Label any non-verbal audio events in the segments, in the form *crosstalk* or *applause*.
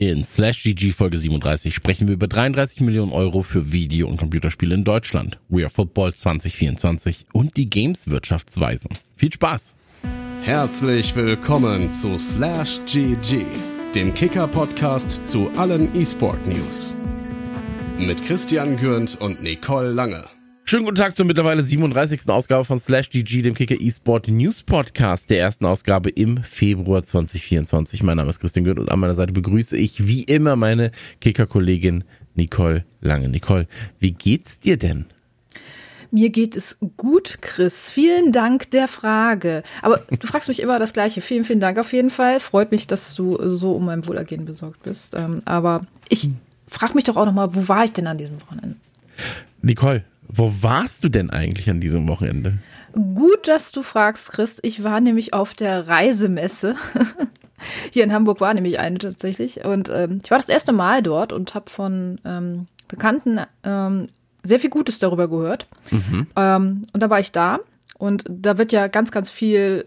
In Slash GG Folge 37 sprechen wir über 33 Millionen Euro für Video- und Computerspiele in Deutschland, We Are Football 2024 und die Games-Wirtschaftsweisen. Viel Spaß! Herzlich willkommen zu Slash GG, dem Kicker-Podcast zu allen E-Sport-News. Mit Christian Gürnt und Nicole Lange. Schönen guten Tag zur mittlerweile 37. Ausgabe von Slash GG, dem Kicker eSport News Podcast, der ersten Ausgabe im Februar 2024. Mein Name ist Christian Gürnt und an meiner Seite begrüße ich wie immer meine Kicker-Kollegin Nicole Lange. Nicole, wie geht's dir denn? Mir geht es gut, Chris. Vielen Dank der Frage. Aber du fragst mich immer das Gleiche. Vielen, vielen Dank auf jeden Fall. Freut mich, dass du so um mein Wohlergehen besorgt bist. Ähm, aber ich frage mich doch auch noch mal, wo war ich denn an diesem Wochenende? Nicole, wo warst du denn eigentlich an diesem Wochenende? Gut, dass du fragst, Chris. Ich war nämlich auf der Reisemesse. *laughs* Hier in Hamburg war nämlich eine tatsächlich. Und ähm, ich war das erste Mal dort und habe von ähm, Bekannten ähm, sehr viel Gutes darüber gehört. Mhm. Ähm, und da war ich da. Und da wird ja ganz, ganz viel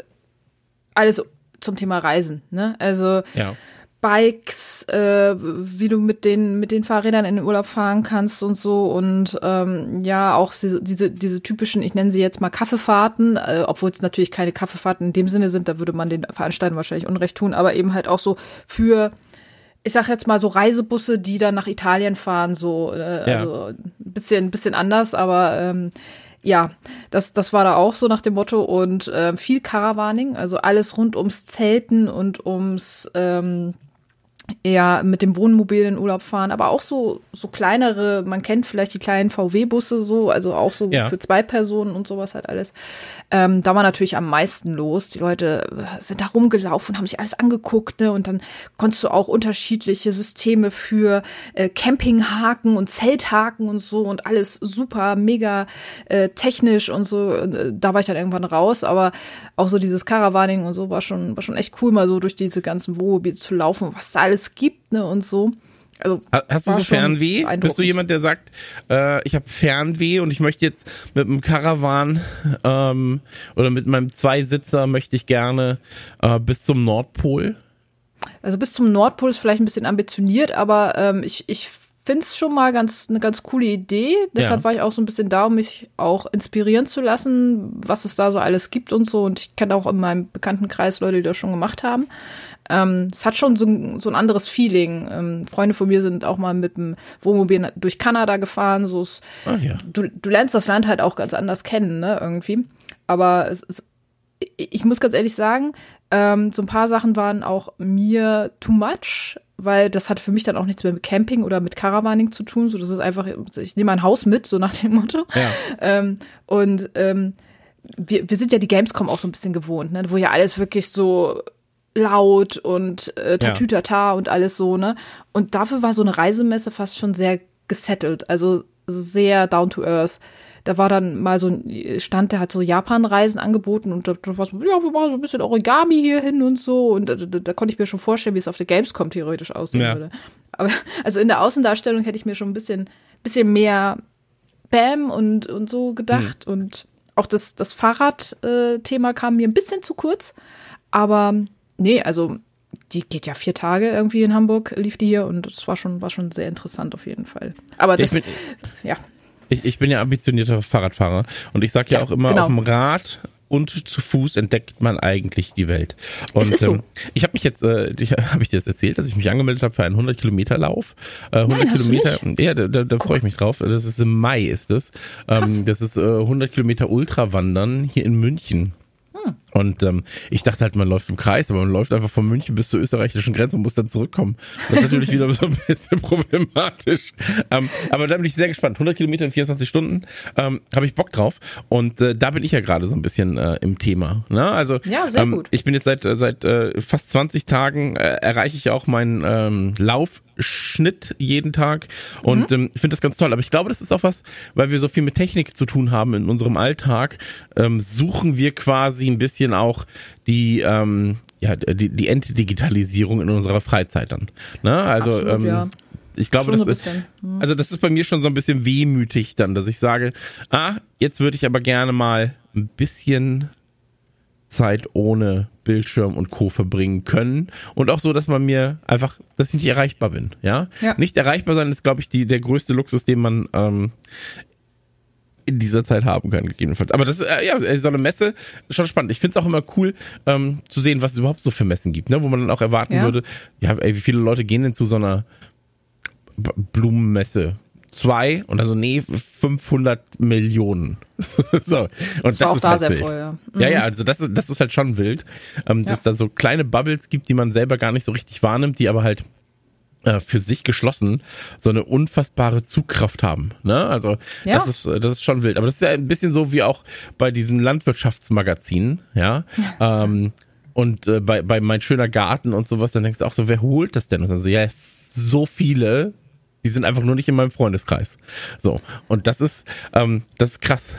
alles zum Thema Reisen. Ne? Also ja. Bikes, äh, wie du mit den mit den Fahrrädern in den Urlaub fahren kannst und so. Und ähm, ja auch diese diese typischen, ich nenne sie jetzt mal Kaffeefahrten, äh, obwohl es natürlich keine Kaffeefahrten in dem Sinne sind, da würde man den Veranstaltern wahrscheinlich Unrecht tun, aber eben halt auch so für ich sag jetzt mal so Reisebusse, die dann nach Italien fahren, so äh, ja. also ein bisschen ein bisschen anders, aber ähm, ja, das, das war da auch so nach dem Motto. Und äh, viel Caravaning, also alles rund ums Zelten und ums ähm, eher mit dem Wohnmobil in Urlaub fahren, aber auch so, so kleinere, man kennt vielleicht die kleinen VW-Busse so, also auch so ja. für zwei Personen und sowas halt alles. Ähm, da war natürlich am meisten los. Die Leute äh, sind da rumgelaufen, haben sich alles angeguckt, ne, und dann konntest du auch unterschiedliche Systeme für äh, Campinghaken und Zelthaken und so und alles super, mega äh, technisch und so. Äh, da war ich dann irgendwann raus, aber auch so dieses Caravaning und so war schon, war schon echt cool, mal so durch diese ganzen Wohnmobile zu laufen, was da alles alles gibt, ne, und so. Also, Hast du so Fernweh? Bist du jemand, der sagt, äh, ich habe Fernweh und ich möchte jetzt mit einem Caravan ähm, oder mit meinem Zweisitzer möchte ich gerne äh, bis zum Nordpol? Also bis zum Nordpol ist vielleicht ein bisschen ambitioniert, aber ähm, ich, ich finde es schon mal ganz eine ganz coole Idee. Deshalb ja. war ich auch so ein bisschen da, um mich auch inspirieren zu lassen, was es da so alles gibt und so. Und ich kenne auch in meinem Bekanntenkreis Leute, die das schon gemacht haben. Ähm, es hat schon so ein, so ein anderes Feeling. Ähm, Freunde von mir sind auch mal mit dem Wohnmobil durch Kanada gefahren. So ist, oh ja. du, du lernst das Land halt auch ganz anders kennen, ne, irgendwie. Aber es ist, ich muss ganz ehrlich sagen, ähm, so ein paar Sachen waren auch mir too much, weil das hat für mich dann auch nichts mehr mit Camping oder mit Caravaning zu tun. So, das ist einfach, ich nehme ein Haus mit, so nach dem Motto. Ja. Ähm, und ähm, wir, wir sind ja die Gamescom auch so ein bisschen gewohnt, ne? wo ja alles wirklich so laut und äh, Tatütata ja. und alles so, ne? Und dafür war so eine Reisemesse fast schon sehr gesettelt, also sehr down to earth. Da war dann mal so ein Stand, der hat so Japan-Reisen angeboten und da, da war so, ja, wir machen so ein bisschen Origami hier hin und so. Und da, da, da konnte ich mir schon vorstellen, wie es auf der Gamescom theoretisch aussehen ja. würde. Aber also in der Außendarstellung hätte ich mir schon ein bisschen, bisschen mehr Bam und, und so gedacht. Mhm. Und auch das, das Fahrradthema äh, kam mir ein bisschen zu kurz. Aber nee, also die geht ja vier Tage irgendwie in Hamburg, lief die hier und das war schon, war schon sehr interessant auf jeden Fall. Aber das, bin, ja. Ich, ich bin ja ambitionierter Fahrradfahrer und ich sage ja, ja, auch immer, genau. auf dem Rad und zu Fuß entdeckt man eigentlich die Welt. Und es ist so. ähm, ich habe mich jetzt, äh, habe ich dir das erzählt, dass ich mich angemeldet habe für einen 100 Kilometer Lauf. Äh, 100 Nein, Kilometer, ja, da, da, da freue ich mich drauf. Das ist im Mai ist es. Ähm, das ist äh, 100 Kilometer Ultrawandern hier in München. Und ähm, ich dachte halt, man läuft im Kreis, aber man läuft einfach von München bis zur österreichischen Grenze und muss dann zurückkommen. Das ist natürlich wieder *laughs* so ein bisschen problematisch. Ähm, aber da bin ich sehr gespannt. 100 Kilometer in 24 Stunden ähm, habe ich Bock drauf. Und äh, da bin ich ja gerade so ein bisschen äh, im Thema. Ne? Also ja, sehr ähm, gut. ich bin jetzt seit äh, seit äh, fast 20 Tagen äh, erreiche ich auch meinen ähm, Lauf Schnitt jeden Tag und mhm. ähm, ich finde das ganz toll. Aber ich glaube, das ist auch was, weil wir so viel mit Technik zu tun haben in unserem Alltag, ähm, suchen wir quasi ein bisschen auch die ähm, ja die, die Entdigitalisierung in unserer Freizeit dann. Ne? Also Absolut, ähm, ja. Ich glaube, das ist, mhm. also das ist bei mir schon so ein bisschen wehmütig dann, dass ich sage, ah, jetzt würde ich aber gerne mal ein bisschen Zeit ohne Bildschirm und Co. verbringen können. Und auch so, dass man mir einfach, dass ich nicht erreichbar bin. Ja. ja. Nicht erreichbar sein ist, glaube ich, die, der größte Luxus, den man ähm, in dieser Zeit haben kann, gegebenenfalls. Aber das äh, ja, so eine Messe schon spannend. Ich finde es auch immer cool ähm, zu sehen, was es überhaupt so für Messen gibt, ne? wo man dann auch erwarten ja. würde, ja, ey, wie viele Leute gehen denn zu so einer Blumenmesse? Zwei und also nee, 500 Millionen. *laughs* so. Und das, das ist da halt sehr wild. voll, ja. Mhm. ja. Ja, also das ist, das ist halt schon wild, ähm, dass ja. da so kleine Bubbles gibt, die man selber gar nicht so richtig wahrnimmt, die aber halt äh, für sich geschlossen so eine unfassbare Zugkraft haben. Ne? Also ja. das ist das ist schon wild. Aber das ist ja ein bisschen so wie auch bei diesen Landwirtschaftsmagazinen, ja. *laughs* ähm, und äh, bei, bei Mein schöner Garten und sowas, dann denkst du auch so, wer holt das denn? Und dann so, ja, so viele, die sind einfach nur nicht in meinem Freundeskreis. So. Und das ist, ähm, das ist krass,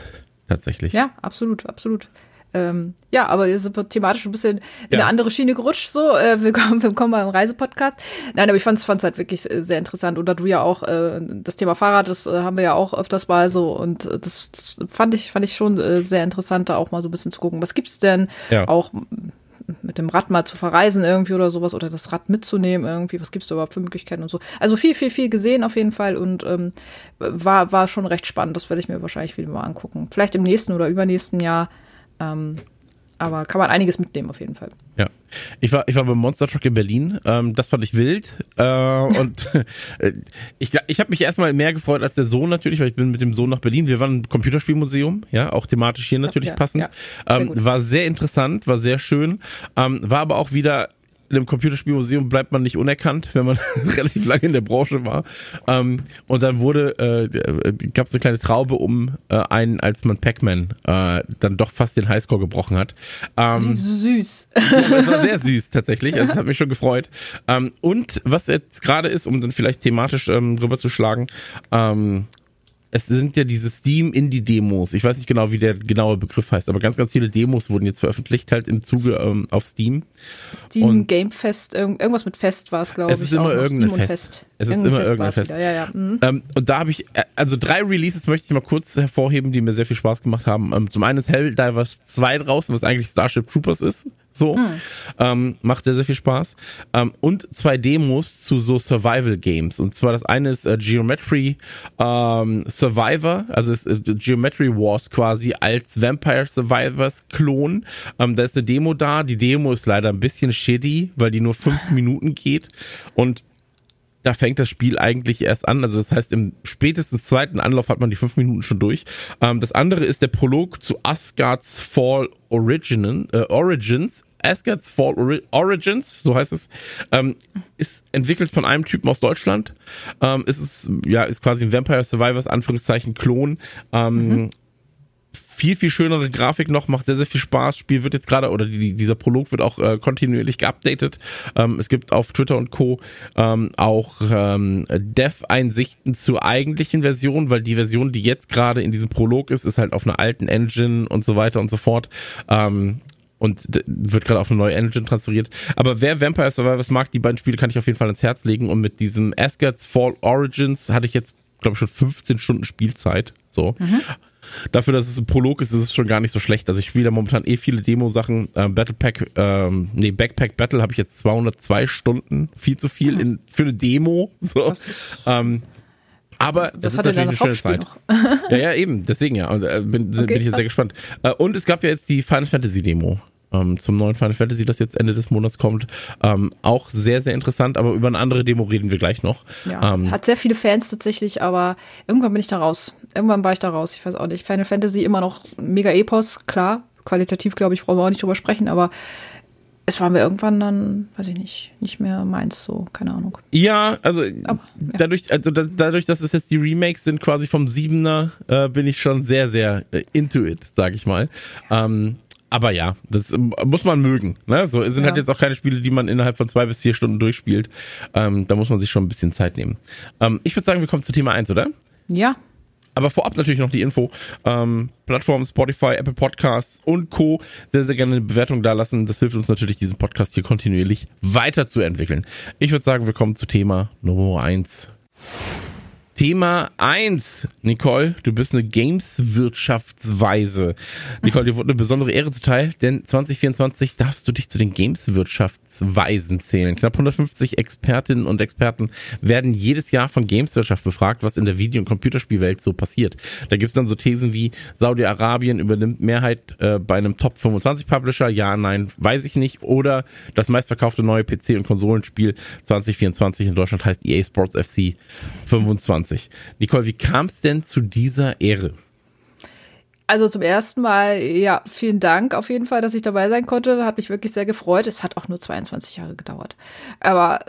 tatsächlich. Ja, absolut, absolut. Ähm, ja, aber wir sind thematisch ein bisschen in ja. eine andere Schiene gerutscht. So, äh, willkommen, *laughs* willkommen beim Reisepodcast. Nein, aber ich fand es halt wirklich sehr interessant. Oder du ja auch äh, das Thema Fahrrad, das äh, haben wir ja auch öfters mal so. Und äh, das, das fand ich fand ich schon äh, sehr interessant, da auch mal so ein bisschen zu gucken. Was gibt's denn ja. auch mit dem Rad mal zu verreisen irgendwie oder sowas oder das Rad mitzunehmen irgendwie, was gibt's da überhaupt für Möglichkeiten und so. Also viel, viel, viel gesehen auf jeden Fall und ähm, war, war schon recht spannend. Das werde ich mir wahrscheinlich wieder mal angucken. Vielleicht im nächsten oder übernächsten Jahr ähm, aber kann man einiges mitnehmen auf jeden Fall. Ja. Ich war, ich war beim Monster Truck in Berlin. Ähm, das fand ich wild. Äh, und *laughs* äh, ich, ich habe mich erstmal mehr gefreut als der Sohn natürlich, weil ich bin mit dem Sohn nach Berlin. Wir waren im Computerspielmuseum, ja, auch thematisch hier natürlich ja, passend. Ja, ähm, war sehr interessant, war sehr schön. Ähm, war aber auch wieder in einem Computerspielmuseum bleibt man nicht unerkannt, *laughs* wenn man *laughs* relativ lange in der Branche war. Ähm, und dann wurde, äh, gab es eine kleine Traube um äh, einen, als man Pac-Man äh, dann doch fast den Highscore gebrochen hat. Ähm, so süß. Ja, es war sehr *laughs* süß tatsächlich. Also, das hat mich schon gefreut. Ähm, und was jetzt gerade ist, um dann vielleicht thematisch ähm, rüberzuschlagen, ähm, es sind ja diese Steam-Indie-Demos. Ich weiß nicht genau, wie der genaue Begriff heißt, aber ganz, ganz viele Demos wurden jetzt veröffentlicht, halt im Zuge ähm, auf Steam. Steam und Game Fest, irgendwas mit Fest war es, glaube ich. Es ist immer irgendein Fest. Fest. Es ist immer irgendein Fest. Ja, ja. Mhm. Ähm, und da habe ich, äh, also drei Releases möchte ich mal kurz hervorheben, die mir sehr viel Spaß gemacht haben. Ähm, zum einen ist Helldivers 2 draußen, was eigentlich Starship Troopers ist. So. Mhm. Ähm, macht sehr, sehr viel Spaß. Ähm, und zwei Demos zu so Survival Games. Und zwar das eine ist äh, Geometry ähm, Survivor, also ist, ist Geometry Wars quasi als Vampire Survivors Klon. Ähm, da ist eine Demo da. Die Demo ist leider ein bisschen shitty, weil die nur fünf *laughs* Minuten geht. Und da fängt das Spiel eigentlich erst an. Also das heißt, im spätestens zweiten Anlauf hat man die fünf Minuten schon durch. Ähm, das andere ist der Prolog zu Asgard's Fall Origin, äh, Origins. Asgard's Fall Origins, so heißt es, ähm, ist entwickelt von einem Typen aus Deutschland. Ähm, ist es, ja, ist quasi ein Vampire Survivors, Anführungszeichen, Klon. Ähm, mhm viel, viel schönere Grafik noch, macht sehr, sehr viel Spaß. Spiel wird jetzt gerade, oder die, dieser Prolog wird auch äh, kontinuierlich geupdatet. Ähm, es gibt auf Twitter und Co. Ähm, auch ähm, Dev-Einsichten zur eigentlichen Version, weil die Version, die jetzt gerade in diesem Prolog ist, ist halt auf einer alten Engine und so weiter und so fort. Ähm, und wird gerade auf eine neue Engine transferiert. Aber wer Vampire Survivors mag, die beiden Spiele kann ich auf jeden Fall ans Herz legen. Und mit diesem Asgard's Fall Origins hatte ich jetzt, glaube ich, schon 15 Stunden Spielzeit. So. Mhm. Dafür, dass es ein Prolog ist, ist es schon gar nicht so schlecht. Also ich spiele da momentan eh viele Demo-Sachen. Ähm, Battle Pack, ähm, nee, Backpack Battle habe ich jetzt 202 Stunden. Viel zu viel in, für eine Demo. *laughs* So. Ähm, aber das, das ist natürlich eine schöne Zeit. ja, ja, eben. Deswegen ja. Und, äh, bin, okay, bin ich jetzt sehr gespannt. Äh, und es gab ja jetzt die Final Fantasy Demo ähm, zum neuen Final Fantasy, das jetzt Ende des Monats kommt. Ähm, auch sehr, sehr interessant, aber über eine andere Demo reden wir gleich noch. Ja, ähm, hat sehr viele Fans tatsächlich, aber irgendwann bin ich da raus. Irgendwann war ich da raus. Ich weiß auch nicht. Final Fantasy immer noch mega Epos, klar. Qualitativ, glaube ich, brauchen wir auch nicht drüber sprechen, aber es war mir irgendwann dann, weiß ich nicht, nicht mehr meins, so, keine Ahnung. Ja, also Aber, ja. dadurch, also da, dadurch, dass es jetzt die Remakes sind, quasi vom Siebener, äh, bin ich schon sehr, sehr äh, into it, sag ich mal. Ähm, aber ja, das muss man mögen. Ne? So es sind ja. halt jetzt auch keine Spiele, die man innerhalb von zwei bis vier Stunden durchspielt. Ähm, da muss man sich schon ein bisschen Zeit nehmen. Ähm, ich würde sagen, wir kommen zu Thema 1, oder? Ja. Aber vorab natürlich noch die Info. Ähm, Plattformen Spotify, Apple Podcasts und Co. Sehr, sehr gerne eine Bewertung da lassen. Das hilft uns natürlich, diesen Podcast hier kontinuierlich weiterzuentwickeln. Ich würde sagen, wir kommen zu Thema Nummer 1. Thema eins, Nicole, du bist eine Games-Wirtschaftsweise. Nicole, dir wurde eine besondere Ehre zuteil, denn 2024 darfst du dich zu den Games-Wirtschaftsweisen zählen. Knapp 150 Expertinnen und Experten werden jedes Jahr von Gameswirtschaft befragt, was in der Video- und Computerspielwelt so passiert. Da gibt's dann so Thesen wie Saudi-Arabien übernimmt Mehrheit äh, bei einem Top 25 Publisher, ja, nein, weiß ich nicht, oder das meistverkaufte neue PC- und Konsolenspiel 2024 in Deutschland heißt EA Sports FC 25. 2020. Nicole, wie kam es denn zu dieser Ehre? Also zum ersten Mal, ja, vielen Dank auf jeden Fall, dass ich dabei sein konnte. Hat mich wirklich sehr gefreut. Es hat auch nur 22 Jahre gedauert. Aber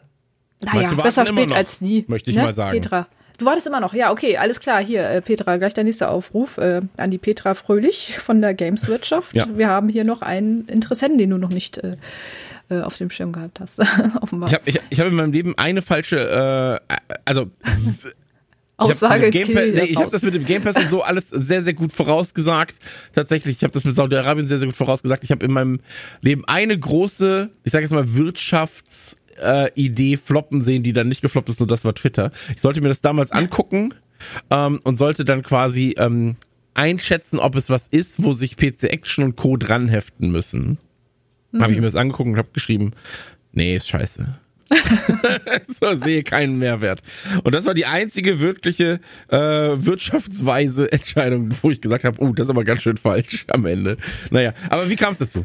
naja, besser spät als nie. Möchte ich ne? mal sagen. Petra. Du wartest immer noch. Ja, okay, alles klar. Hier, äh, Petra, gleich der nächste Aufruf äh, an die Petra Fröhlich von der Gameswirtschaft. Ja. Wir haben hier noch einen Interessenten, den du noch nicht äh, äh auf dem Schirm gehabt hast. *laughs* offenbar. Ich habe ich, ich hab in meinem Leben eine falsche, äh, also Aussage. Ich habe nee, hab das mit dem Game Pass und so alles sehr, sehr gut vorausgesagt. Tatsächlich, ich habe das mit Saudi-Arabien sehr, sehr gut vorausgesagt. Ich habe in meinem Leben eine große, ich sage jetzt mal, Wirtschafts- äh, Idee floppen sehen, die dann nicht gefloppt ist, und das war Twitter. Ich sollte mir das damals angucken ähm, und sollte dann quasi ähm, einschätzen, ob es was ist, wo sich PC Action und Co. dran heften müssen. Mhm. Habe ich mir das angeguckt und habe geschrieben, nee, ist scheiße. *laughs* so sehe keinen Mehrwert. Und das war die einzige wirkliche äh, wirtschaftsweise Entscheidung, wo ich gesagt habe, oh, das ist aber ganz schön falsch am Ende. Naja, aber wie kam es dazu?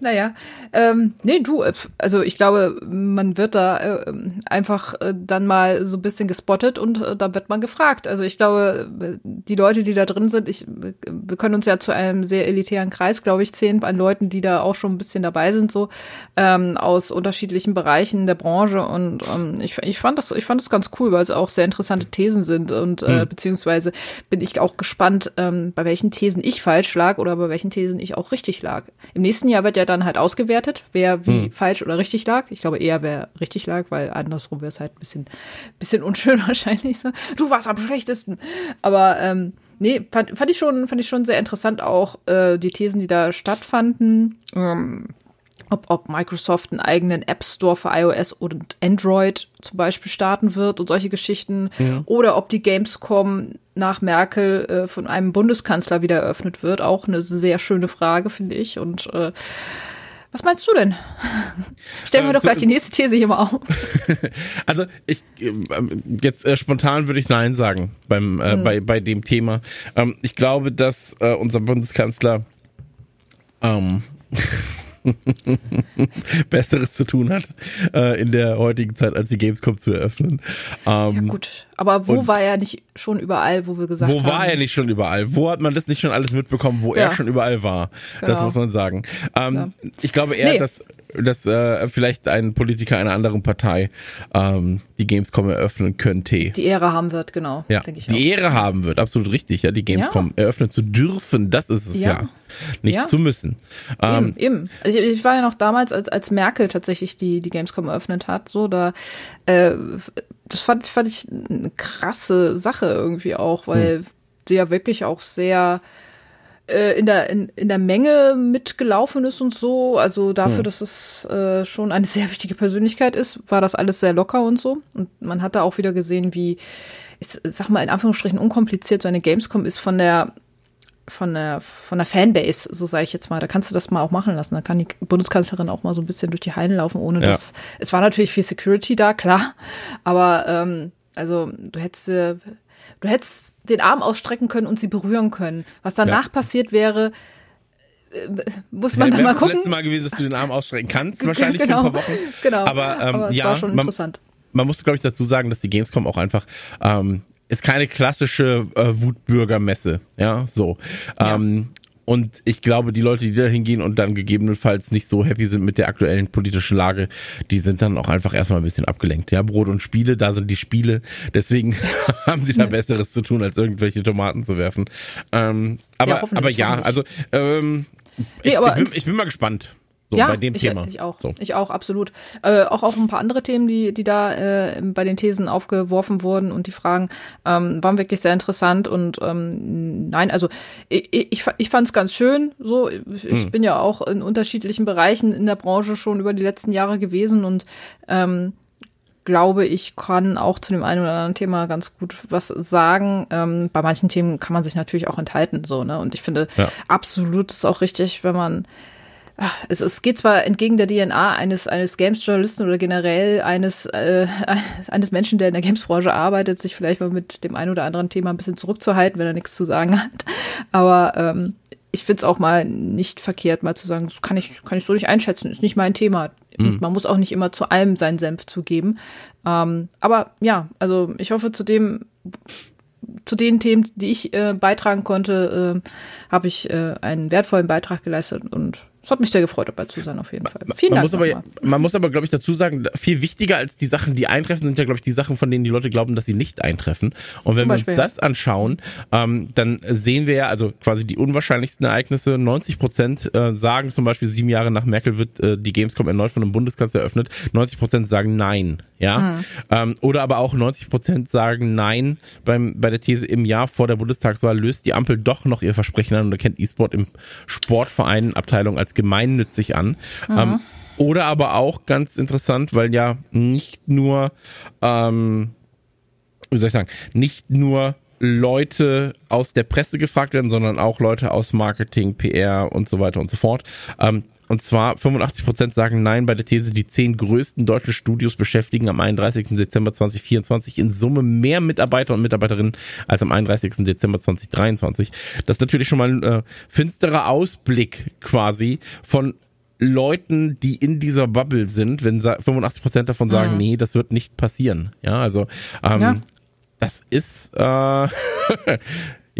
Naja, ähm, nee, du, äh, also ich glaube, man wird da äh, einfach äh, dann mal so ein bisschen gespottet und äh, da wird man gefragt. Also ich glaube, die Leute, die da drin sind, ich, wir können uns ja zu einem sehr elitären Kreis, glaube ich, zählen an Leuten, die da auch schon ein bisschen dabei sind, so ähm, aus unterschiedlichen Bereichen der Branche. Und ähm, ich, ich fand das, ich fand das ganz cool, weil es auch sehr interessante Thesen sind und äh, mhm. beziehungsweise bin ich auch gespannt, ähm, bei welchen Thesen ich falsch lag oder bei welchen Thesen ich auch richtig lag. Im nächsten Jahr wird ja dann halt ausgewertet, wer wie hm. falsch oder richtig lag. Ich glaube eher, wer richtig lag, weil andersrum wäre es halt ein bisschen, bisschen unschön *laughs* wahrscheinlich so. Du warst am schlechtesten. Aber ähm, nee, fand, fand ich schon, fand ich schon sehr interessant auch äh, die Thesen, die da stattfanden. Ähm, ob, ob Microsoft einen eigenen App Store für iOS und Android zum Beispiel starten wird und solche Geschichten. Ja. Oder ob die Gamescom nach Merkel äh, von einem Bundeskanzler wieder eröffnet wird. Auch eine sehr schöne Frage, finde ich. Und äh, was meinst du denn? *laughs* Stellen wir äh, doch gleich die nächste These hier mal auf. *laughs* also ich äh, jetzt äh, spontan würde ich Nein sagen beim äh, hm. bei bei dem Thema. Ähm, ich glaube, dass äh, unser Bundeskanzler ähm, *laughs* *laughs* Besseres zu tun hat äh, in der heutigen Zeit, als die Gamescom zu eröffnen. Ähm, ja gut, aber wo war er nicht schon überall, wo wir gesagt wo haben? Wo war er nicht schon überall? Wo hat man das nicht schon alles mitbekommen, wo ja. er schon überall war? Genau. Das muss man sagen. Ähm, ja. Ich glaube eher, nee. dass dass äh, vielleicht ein Politiker einer anderen Partei ähm, die Gamescom eröffnen könnte. Die Ehre haben wird, genau. Ja, die auch. Ehre haben wird, absolut richtig, ja, die Gamescom ja. eröffnen zu dürfen, das ist es ja. Nicht zu müssen. Ähm, eben, eben. Also ich, ich, war ja noch damals, als, als Merkel tatsächlich die, die Gamescom eröffnet hat, so, da, äh, das fand, fand ich eine krasse Sache irgendwie auch, weil hm. sie ja wirklich auch sehr äh, in der, in, in der Menge mitgelaufen ist und so. Also dafür, hm. dass es äh, schon eine sehr wichtige Persönlichkeit ist, war das alles sehr locker und so. Und man hat da auch wieder gesehen, wie, ich sag mal in Anführungsstrichen unkompliziert so eine Gamescom ist von der von der, von der Fanbase, so sage ich jetzt mal. Da kannst du das mal auch machen lassen. Da kann die Bundeskanzlerin auch mal so ein bisschen durch die Hallen laufen, ohne ja. dass. Es war natürlich viel Security da, klar. Aber ähm, also du hättest äh, Du hättest den Arm ausstrecken können und sie berühren können. Was danach ja. passiert wäre, äh, muss man ja, dann mal gucken. Das letzte Mal gewesen, dass du den Arm ausstrecken kannst, wahrscheinlich genau, für ein paar Wochen. Genau. Aber, ähm, Aber es ja, war schon interessant. Man, man muss, glaube ich, dazu sagen, dass die Gamescom auch einfach ähm, ist keine klassische äh, Wutbürgermesse, ja, so. Ja. Ähm, und ich glaube, die Leute, die da hingehen und dann gegebenenfalls nicht so happy sind mit der aktuellen politischen Lage, die sind dann auch einfach erstmal ein bisschen abgelenkt. Ja, Brot und Spiele, da sind die Spiele. Deswegen *laughs* haben sie da Besseres zu tun, als irgendwelche Tomaten zu werfen. Ähm, aber ja, aber ja, also ähm, nee, ich, ich, bin, ich bin mal gespannt. So, ja, bei dem ich, Thema. Ich auch. So. Ich auch, absolut. Äh, auch auch ein paar andere Themen, die, die da äh, bei den Thesen aufgeworfen wurden und die Fragen ähm, waren wirklich sehr interessant. Und ähm, nein, also ich, ich, ich fand es ganz schön. So, ich hm. bin ja auch in unterschiedlichen Bereichen in der Branche schon über die letzten Jahre gewesen und ähm, glaube, ich kann auch zu dem einen oder anderen Thema ganz gut was sagen. Ähm, bei manchen Themen kann man sich natürlich auch enthalten, so, ne? Und ich finde ja. absolut ist auch richtig, wenn man es, es geht zwar entgegen der DNA eines, eines Games-Journalisten oder generell eines, äh, *laughs* eines Menschen, der in der Games-Branche arbeitet, sich vielleicht mal mit dem einen oder anderen Thema ein bisschen zurückzuhalten, wenn er nichts zu sagen hat. Aber ähm, ich finde es auch mal nicht verkehrt, mal zu sagen, das kann ich, kann ich so nicht einschätzen, ist nicht mein Thema. Mhm. Man muss auch nicht immer zu allem seinen Senf zugeben. Ähm, aber ja, also ich hoffe, zu dem zu den Themen, die ich äh, beitragen konnte, äh, habe ich äh, einen wertvollen Beitrag geleistet und es hat mich sehr gefreut, dabei zu sein, auf jeden Fall. Vielen man Dank. Muss aber, man muss aber, glaube ich, dazu sagen, viel wichtiger als die Sachen, die eintreffen, sind ja, glaube ich, die Sachen, von denen die Leute glauben, dass sie nicht eintreffen. Und wenn wir uns das anschauen, ähm, dann sehen wir ja, also quasi die unwahrscheinlichsten Ereignisse. 90 Prozent äh, sagen zum Beispiel, sieben Jahre nach Merkel wird äh, die Gamescom erneut von einem Bundeskanzler eröffnet. 90 Prozent sagen Nein. Ja. Mhm. Ähm, oder aber auch 90 Prozent sagen Nein beim, bei der These, im Jahr vor der Bundestagswahl löst die Ampel doch noch ihr Versprechen an und erkennt E-Sport im Sportverein Abteilung als gemeinnützig an. Mhm. Ähm, oder aber auch ganz interessant, weil ja nicht nur, ähm, wie soll ich sagen, nicht nur Leute aus der Presse gefragt werden, sondern auch Leute aus Marketing, PR und so weiter und so fort. Ähm, und zwar 85% sagen Nein bei der These, die zehn größten deutschen Studios beschäftigen am 31. Dezember 2024 in Summe mehr Mitarbeiter und Mitarbeiterinnen als am 31. Dezember 2023. Das ist natürlich schon mal ein äh, finsterer Ausblick quasi von Leuten, die in dieser Bubble sind, wenn 85% davon sagen, mhm. nee, das wird nicht passieren. Ja, also ähm, ja. das ist äh, *laughs*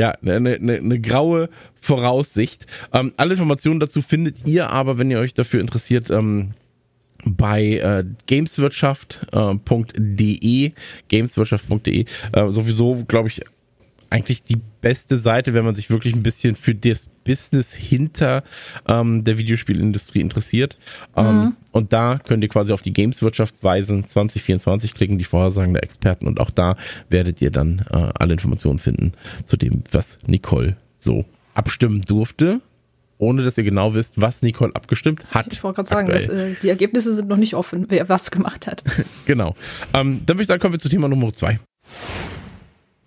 ja, eine, ne, eine, eine graue Voraussicht. Ähm, alle Informationen dazu findet ihr aber, wenn ihr euch dafür interessiert, ähm, bei äh, gameswirtschaft.de, äh, gameswirtschaft.de, äh, sowieso, glaube ich, eigentlich die beste Seite, wenn man sich wirklich ein bisschen für das Business hinter ähm, der Videospielindustrie interessiert. Ähm, mhm. Und da könnt ihr quasi auf die Gameswirtschaft weisen, 2024 klicken, die Vorhersagen der Experten und auch da werdet ihr dann äh, alle Informationen finden zu dem, was Nicole so abstimmen durfte ohne dass ihr genau wisst, was Nicole abgestimmt hat. Ich wollte gerade sagen, dass, äh, die Ergebnisse sind noch nicht offen, wer was gemacht hat. *laughs* genau. Ähm, dann würde ich sagen, kommen wir zu Thema Nummer zwei.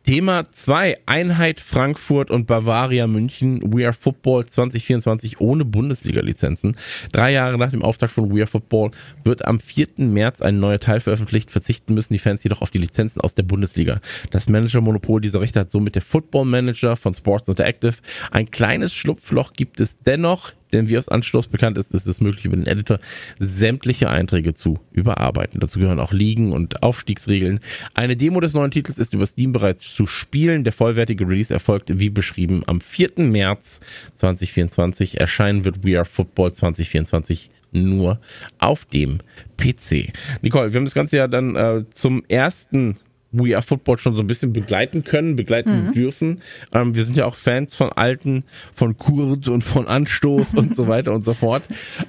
Thema 2, Einheit Frankfurt und Bavaria München, We Are Football 2024 ohne Bundesliga-Lizenzen. Drei Jahre nach dem Auftakt von We Are Football wird am 4. März ein neuer Teil veröffentlicht, verzichten müssen die Fans jedoch auf die Lizenzen aus der Bundesliga. Das Manager-Monopol dieser Rechte hat somit der Football Manager von Sports Interactive. Ein kleines Schlupfloch gibt es dennoch, denn wie aus Anstoß bekannt ist, ist es möglich, über den Editor sämtliche Einträge zu überarbeiten. Dazu gehören auch Ligen und Aufstiegsregeln. Eine Demo des neuen Titels ist über Steam bereits zu spielen. Der vollwertige Release erfolgt, wie beschrieben, am 4. März 2024. Erscheinen wird We Are Football 2024 nur auf dem PC. Nicole, wir haben das Ganze ja dann äh, zum ersten We Are Football schon so ein bisschen begleiten können, begleiten mhm. dürfen. Ähm, wir sind ja auch Fans von Alten, von Kurt und von Anstoß und so *laughs* weiter und so fort.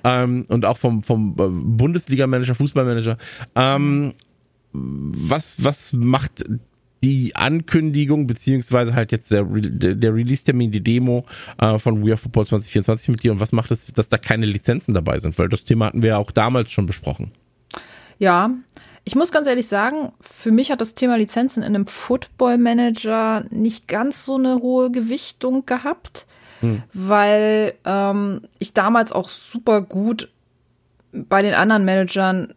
Ähm, und auch vom, vom äh, Bundesliga-Manager, Fußballmanager. Ähm, was, was macht die Ankündigung, beziehungsweise halt jetzt der, der Release-Termin, die Demo äh, von We Are Football 2024 mit dir und was macht es, dass da keine Lizenzen dabei sind? Weil das Thema hatten wir ja auch damals schon besprochen. Ja, ich muss ganz ehrlich sagen, für mich hat das Thema Lizenzen in einem Football Manager nicht ganz so eine hohe Gewichtung gehabt, hm. weil ähm, ich damals auch super gut bei den anderen Managern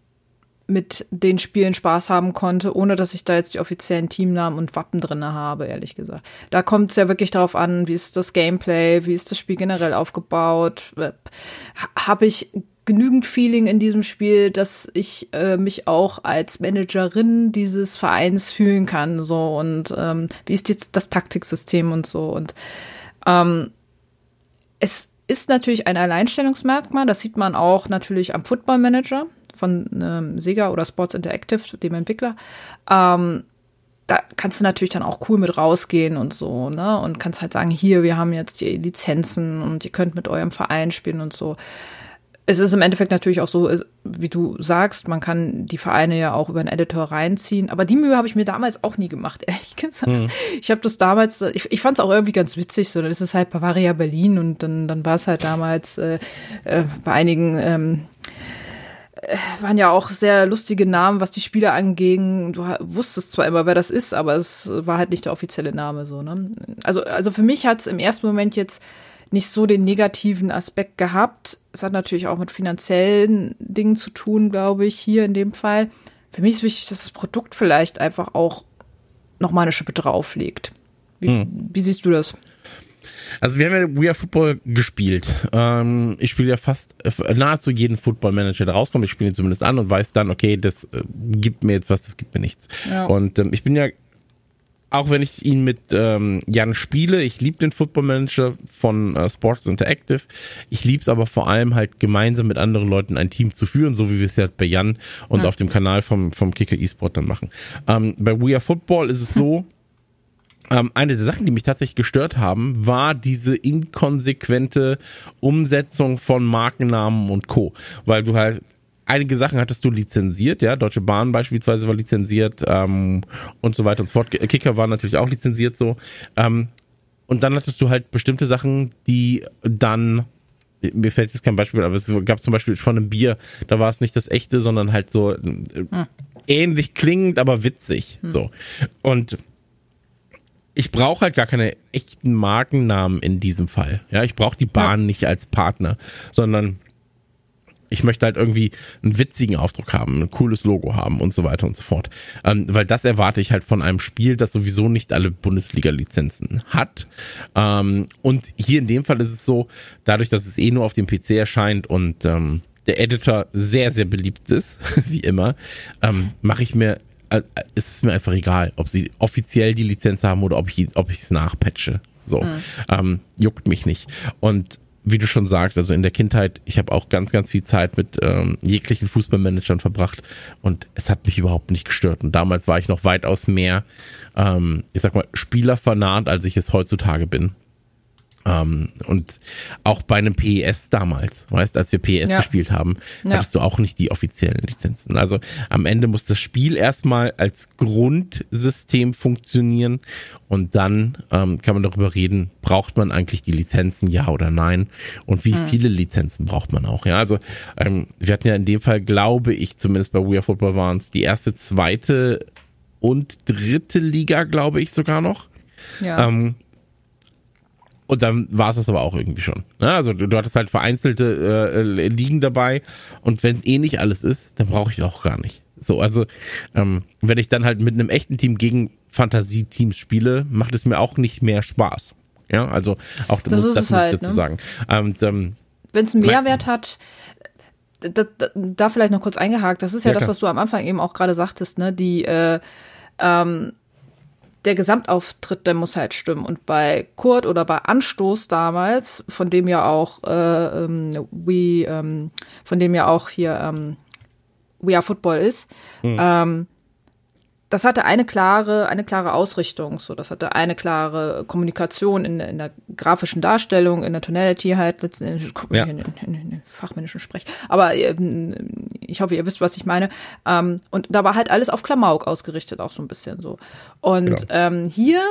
mit den Spielen Spaß haben konnte, ohne dass ich da jetzt die offiziellen Teamnamen und Wappen drinne habe, ehrlich gesagt. Da kommt es ja wirklich darauf an, wie ist das Gameplay, wie ist das Spiel generell aufgebaut. Habe ich genügend Feeling in diesem Spiel, dass ich äh, mich auch als Managerin dieses Vereins fühlen kann. So und ähm, wie ist jetzt das Taktiksystem und so. Und ähm, es ist natürlich ein Alleinstellungsmerkmal. Das sieht man auch natürlich am Football Manager von ähm, Sega oder Sports Interactive, dem Entwickler. Ähm, da kannst du natürlich dann auch cool mit rausgehen und so, ne? Und kannst halt sagen, hier, wir haben jetzt die Lizenzen und ihr könnt mit eurem Verein spielen und so es ist im Endeffekt natürlich auch so, wie du sagst, man kann die Vereine ja auch über einen Editor reinziehen. Aber die Mühe habe ich mir damals auch nie gemacht, *laughs* ehrlich gesagt. Mhm. Ich habe das damals, ich, ich fand es auch irgendwie ganz witzig, so, dann ist es halt Bavaria Berlin und dann, dann war es halt damals äh, äh, bei einigen ähm, äh, waren ja auch sehr lustige Namen, was die Spieler anging. Du wusstest zwar immer, wer das ist, aber es war halt nicht der offizielle Name so, ne? Also, also für mich hat es im ersten Moment jetzt nicht so den negativen Aspekt gehabt. Es hat natürlich auch mit finanziellen Dingen zu tun, glaube ich, hier in dem Fall. Für mich ist wichtig, dass das Produkt vielleicht einfach auch nochmal eine Schippe drauflegt. Wie, hm. wie siehst du das? Also wir haben ja We Are Football gespielt. Ähm, ich spiele ja fast äh, nahezu jeden Football Manager, der rauskommt. Ich spiele ihn zumindest an und weiß dann, okay, das äh, gibt mir jetzt was, das gibt mir nichts. Ja. Und ähm, ich bin ja auch wenn ich ihn mit ähm, Jan spiele, ich liebe den Football Manager von äh, Sports Interactive. Ich liebe es aber vor allem halt gemeinsam mit anderen Leuten ein Team zu führen, so wie wir es ja bei Jan und ja. auf dem Kanal vom, vom Kicker eSport dann machen. Ähm, bei We Are Football ist es so, ähm, eine der Sachen, die mich tatsächlich gestört haben, war diese inkonsequente Umsetzung von Markennamen und Co. Weil du halt einige Sachen hattest du lizenziert, ja, Deutsche Bahn beispielsweise war lizenziert ähm, und so weiter und so fort. Kicker war natürlich auch lizenziert so. Ähm, und dann hattest du halt bestimmte Sachen, die dann mir fällt jetzt kein Beispiel, aber es gab zum Beispiel von einem Bier, da war es nicht das echte, sondern halt so hm. ähnlich klingend, aber witzig. Hm. So. Und ich brauche halt gar keine echten Markennamen in diesem Fall. Ja, ich brauche die Bahn ja. nicht als Partner, sondern ich möchte halt irgendwie einen witzigen Aufdruck haben, ein cooles Logo haben und so weiter und so fort. Ähm, weil das erwarte ich halt von einem Spiel, das sowieso nicht alle Bundesliga-Lizenzen hat. Ähm, und hier in dem Fall ist es so, dadurch, dass es eh nur auf dem PC erscheint und ähm, der Editor sehr, sehr beliebt ist, *laughs* wie immer, ähm, mache ich mir äh, ist es mir einfach egal, ob sie offiziell die Lizenz haben oder ob ich ob ich es nachpatche. So mhm. ähm, juckt mich nicht. Und wie du schon sagst, also in der Kindheit, ich habe auch ganz, ganz viel Zeit mit ähm, jeglichen Fußballmanagern verbracht und es hat mich überhaupt nicht gestört. Und damals war ich noch weitaus mehr, ähm, ich sag mal, Spielerfanat, als ich es heutzutage bin. Ähm, und auch bei einem PES damals, weißt, als wir PES ja. gespielt haben, ja. hattest du auch nicht die offiziellen Lizenzen. Also am Ende muss das Spiel erstmal als Grundsystem funktionieren und dann ähm, kann man darüber reden, braucht man eigentlich die Lizenzen, ja oder nein? Und wie mhm. viele Lizenzen braucht man auch? Ja, also ähm, wir hatten ja in dem Fall, glaube ich, zumindest bei We Are Football waren es die erste, zweite und dritte Liga, glaube ich sogar noch. Ja. Ähm, und dann war es das aber auch irgendwie schon. Ne? Also du, du hattest halt vereinzelte äh, Ligen dabei und wenn eh nicht alles ist, dann brauche ich es auch gar nicht. So, also ähm, wenn ich dann halt mit einem echten Team gegen Fantasieteams spiele, macht es mir auch nicht mehr Spaß. Ja, also auch das, muss, das muss halt, ich dazu ne? sagen. Ähm, wenn es einen Mehrwert hat, da, da, da, vielleicht noch kurz eingehakt, das ist ja, ja das, was du am Anfang eben auch gerade sagtest, ne? Die äh, ähm, der Gesamtauftritt, der muss halt stimmen. Und bei Kurt oder bei Anstoß damals, von dem ja auch äh, ähm, We, ähm, von dem ja auch hier ähm, We Are Football ist, mhm. ähm, das hatte eine klare, eine klare Ausrichtung, so, das hatte eine klare Kommunikation in, in der grafischen Darstellung, in der Tonality halt, letztendlich, guck mal ja. in, in, in, den fachmännischen Sprech. Aber ähm, ich hoffe, ihr wisst, was ich meine. Ähm, und da war halt alles auf Klamauk ausgerichtet, auch so ein bisschen so. Und genau. ähm, hier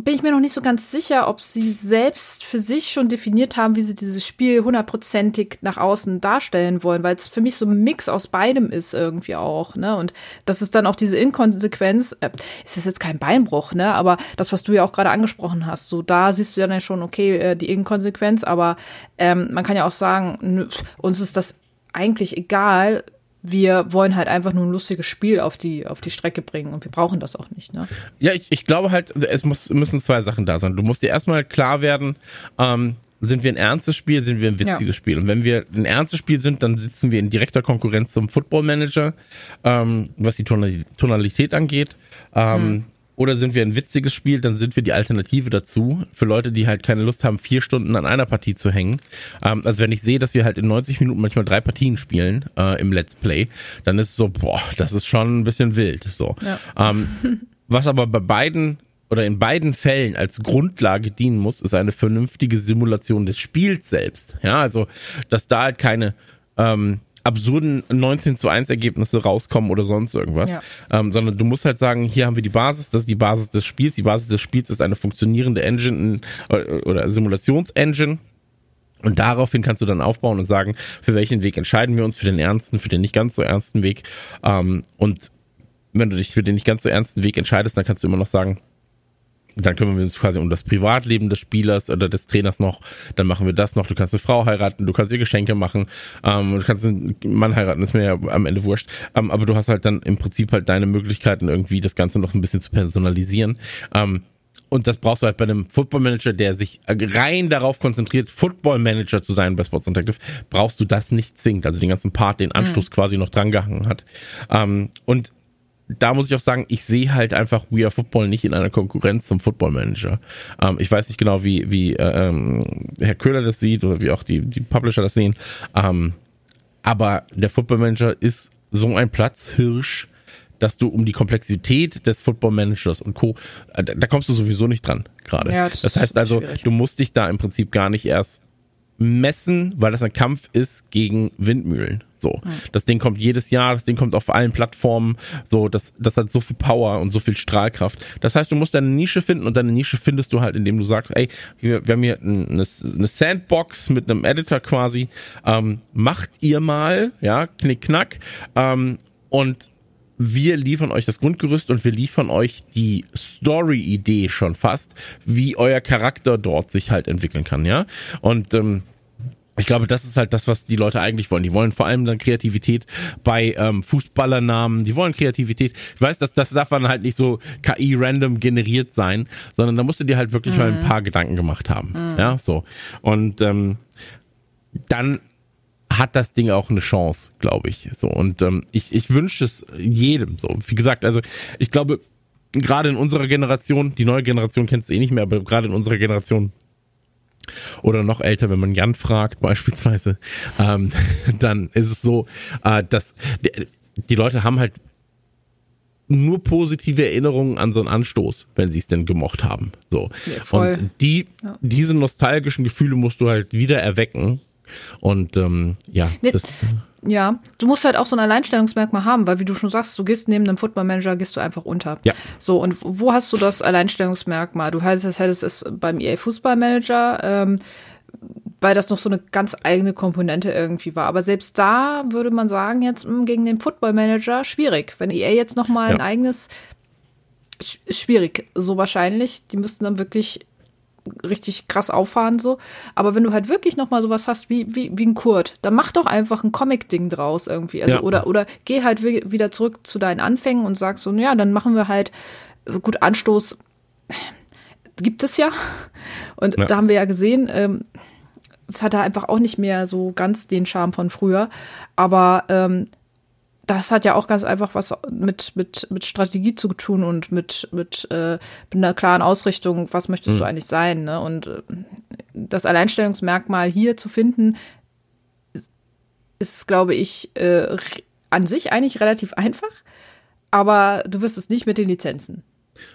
bin ich mir noch nicht so ganz sicher, ob sie selbst für sich schon definiert haben, wie sie dieses Spiel hundertprozentig nach außen darstellen wollen, weil es für mich so ein Mix aus beidem ist irgendwie auch, ne? Und das ist dann auch diese Inkonsequenz, äh, ist das jetzt kein Beinbruch, ne? Aber das, was du ja auch gerade angesprochen hast, so da siehst du ja dann schon, okay, äh, die Inkonsequenz, aber ähm, man kann ja auch sagen, nö, uns ist das eigentlich egal, wir wollen halt einfach nur ein lustiges Spiel auf die, auf die Strecke bringen und wir brauchen das auch nicht. Ne? Ja, ich, ich glaube halt, es muss, müssen zwei Sachen da sein. Du musst dir erstmal klar werden, ähm, sind wir ein ernstes Spiel, sind wir ein witziges ja. Spiel. Und wenn wir ein ernstes Spiel sind, dann sitzen wir in direkter Konkurrenz zum Football Manager, ähm, was die Tonalität angeht. Ähm, hm. Oder sind wir ein witziges Spiel, dann sind wir die Alternative dazu. Für Leute, die halt keine Lust haben, vier Stunden an einer Partie zu hängen. Ähm, also wenn ich sehe, dass wir halt in 90 Minuten manchmal drei Partien spielen äh, im Let's Play, dann ist es so, boah, das ist schon ein bisschen wild. So. Ja. Ähm, *laughs* was aber bei beiden oder in beiden Fällen als Grundlage dienen muss, ist eine vernünftige Simulation des Spiels selbst. Ja, also dass da halt keine ähm, absurden 19 zu 1 Ergebnisse rauskommen oder sonst irgendwas, ja. ähm, sondern du musst halt sagen, hier haben wir die Basis, das ist die Basis des Spiels. Die Basis des Spiels ist eine funktionierende Engine oder Simulationsengine. Und daraufhin kannst du dann aufbauen und sagen, für welchen Weg entscheiden wir uns, für den ernsten, für den nicht ganz so ernsten Weg. Ähm, und wenn du dich für den nicht ganz so ernsten Weg entscheidest, dann kannst du immer noch sagen, dann kümmern wir uns quasi um das Privatleben des Spielers oder des Trainers noch, dann machen wir das noch, du kannst eine Frau heiraten, du kannst ihr Geschenke machen, ähm, du kannst einen Mann heiraten, ist mir ja am Ende wurscht, ähm, aber du hast halt dann im Prinzip halt deine Möglichkeiten irgendwie das Ganze noch ein bisschen zu personalisieren. Ähm, und das brauchst du halt bei einem Football Manager, der sich rein darauf konzentriert, Football Manager zu sein bei Sports Interactive, brauchst du das nicht zwingend. Also den ganzen Part, den Anstoß mhm. quasi noch drangehangen hat. Ähm, und da muss ich auch sagen, ich sehe halt einfach We Are Football nicht in einer Konkurrenz zum Football Manager. Ähm, ich weiß nicht genau, wie, wie äh, ähm, Herr Köhler das sieht oder wie auch die, die Publisher das sehen. Ähm, aber der Football Manager ist so ein Platzhirsch, dass du um die Komplexität des Football Managers und Co. Äh, da, da kommst du sowieso nicht dran gerade. Ja, das, das, heißt also, du musst dich da im Prinzip gar nicht erst messen, weil das ein Kampf ist gegen Windmühlen. So, mhm. das Ding kommt jedes Jahr, das Ding kommt auf allen Plattformen. So, das, das hat so viel Power und so viel Strahlkraft. Das heißt, du musst deine Nische finden und deine Nische findest du halt, indem du sagst, ey, wir, wir haben hier eine, eine Sandbox mit einem Editor quasi. Ähm, macht ihr mal, ja, knick knack. Ähm, und wir liefern euch das Grundgerüst und wir liefern euch die Story-Idee schon fast, wie euer Charakter dort sich halt entwickeln kann, ja. Und ähm, ich glaube, das ist halt das, was die Leute eigentlich wollen. Die wollen vor allem dann Kreativität bei ähm, Fußballernamen. Die wollen Kreativität. Ich weiß, dass das darf dann halt nicht so KI-random generiert sein, sondern da musst du dir halt wirklich mhm. mal ein paar Gedanken gemacht haben. Mhm. Ja, so. Und ähm, dann hat das Ding auch eine Chance, glaube ich. So und ähm, ich, ich wünsche es jedem. So, wie gesagt, also ich glaube, gerade in unserer Generation, die neue Generation kennt es eh nicht mehr, aber gerade in unserer Generation oder noch älter, wenn man Jan fragt beispielsweise, ähm, *laughs* dann ist es so, äh, dass die, die Leute haben halt nur positive Erinnerungen an so einen Anstoß, wenn sie es denn gemocht haben. So. Ja, und die, ja. diese nostalgischen Gefühle musst du halt wieder erwecken und ähm, ja, nee, das. Ja, du musst halt auch so ein Alleinstellungsmerkmal haben, weil wie du schon sagst, du gehst neben einem Football Manager, gehst du einfach unter. Ja. So, und wo hast du das Alleinstellungsmerkmal? Du hättest, hättest es beim EA Fußball Manager, ähm, weil das noch so eine ganz eigene Komponente irgendwie war. Aber selbst da würde man sagen, jetzt mh, hm, gegen den Football Manager schwierig. Wenn EA jetzt noch mal ja. ein eigenes schwierig, so wahrscheinlich. Die müssten dann wirklich richtig krass auffahren so. Aber wenn du halt wirklich noch mal sowas hast wie, wie, wie ein Kurt, dann mach doch einfach ein Comic-Ding draus irgendwie. Also, ja. oder, oder geh halt wieder zurück zu deinen Anfängen und sag so, ja, dann machen wir halt, gut, Anstoß *sniffs* gibt es ja. *laughs* Und ja. da haben wir ja gesehen, ähm, es hatte einfach auch nicht mehr so ganz den Charme von früher. Aber ähm, das hat ja auch ganz einfach was mit, mit, mit Strategie zu tun und mit, mit, äh, mit einer klaren Ausrichtung, was möchtest mhm. du eigentlich sein. Ne? Und äh, das Alleinstellungsmerkmal hier zu finden, ist, ist glaube ich, äh, an sich eigentlich relativ einfach, aber du wirst es nicht mit den Lizenzen.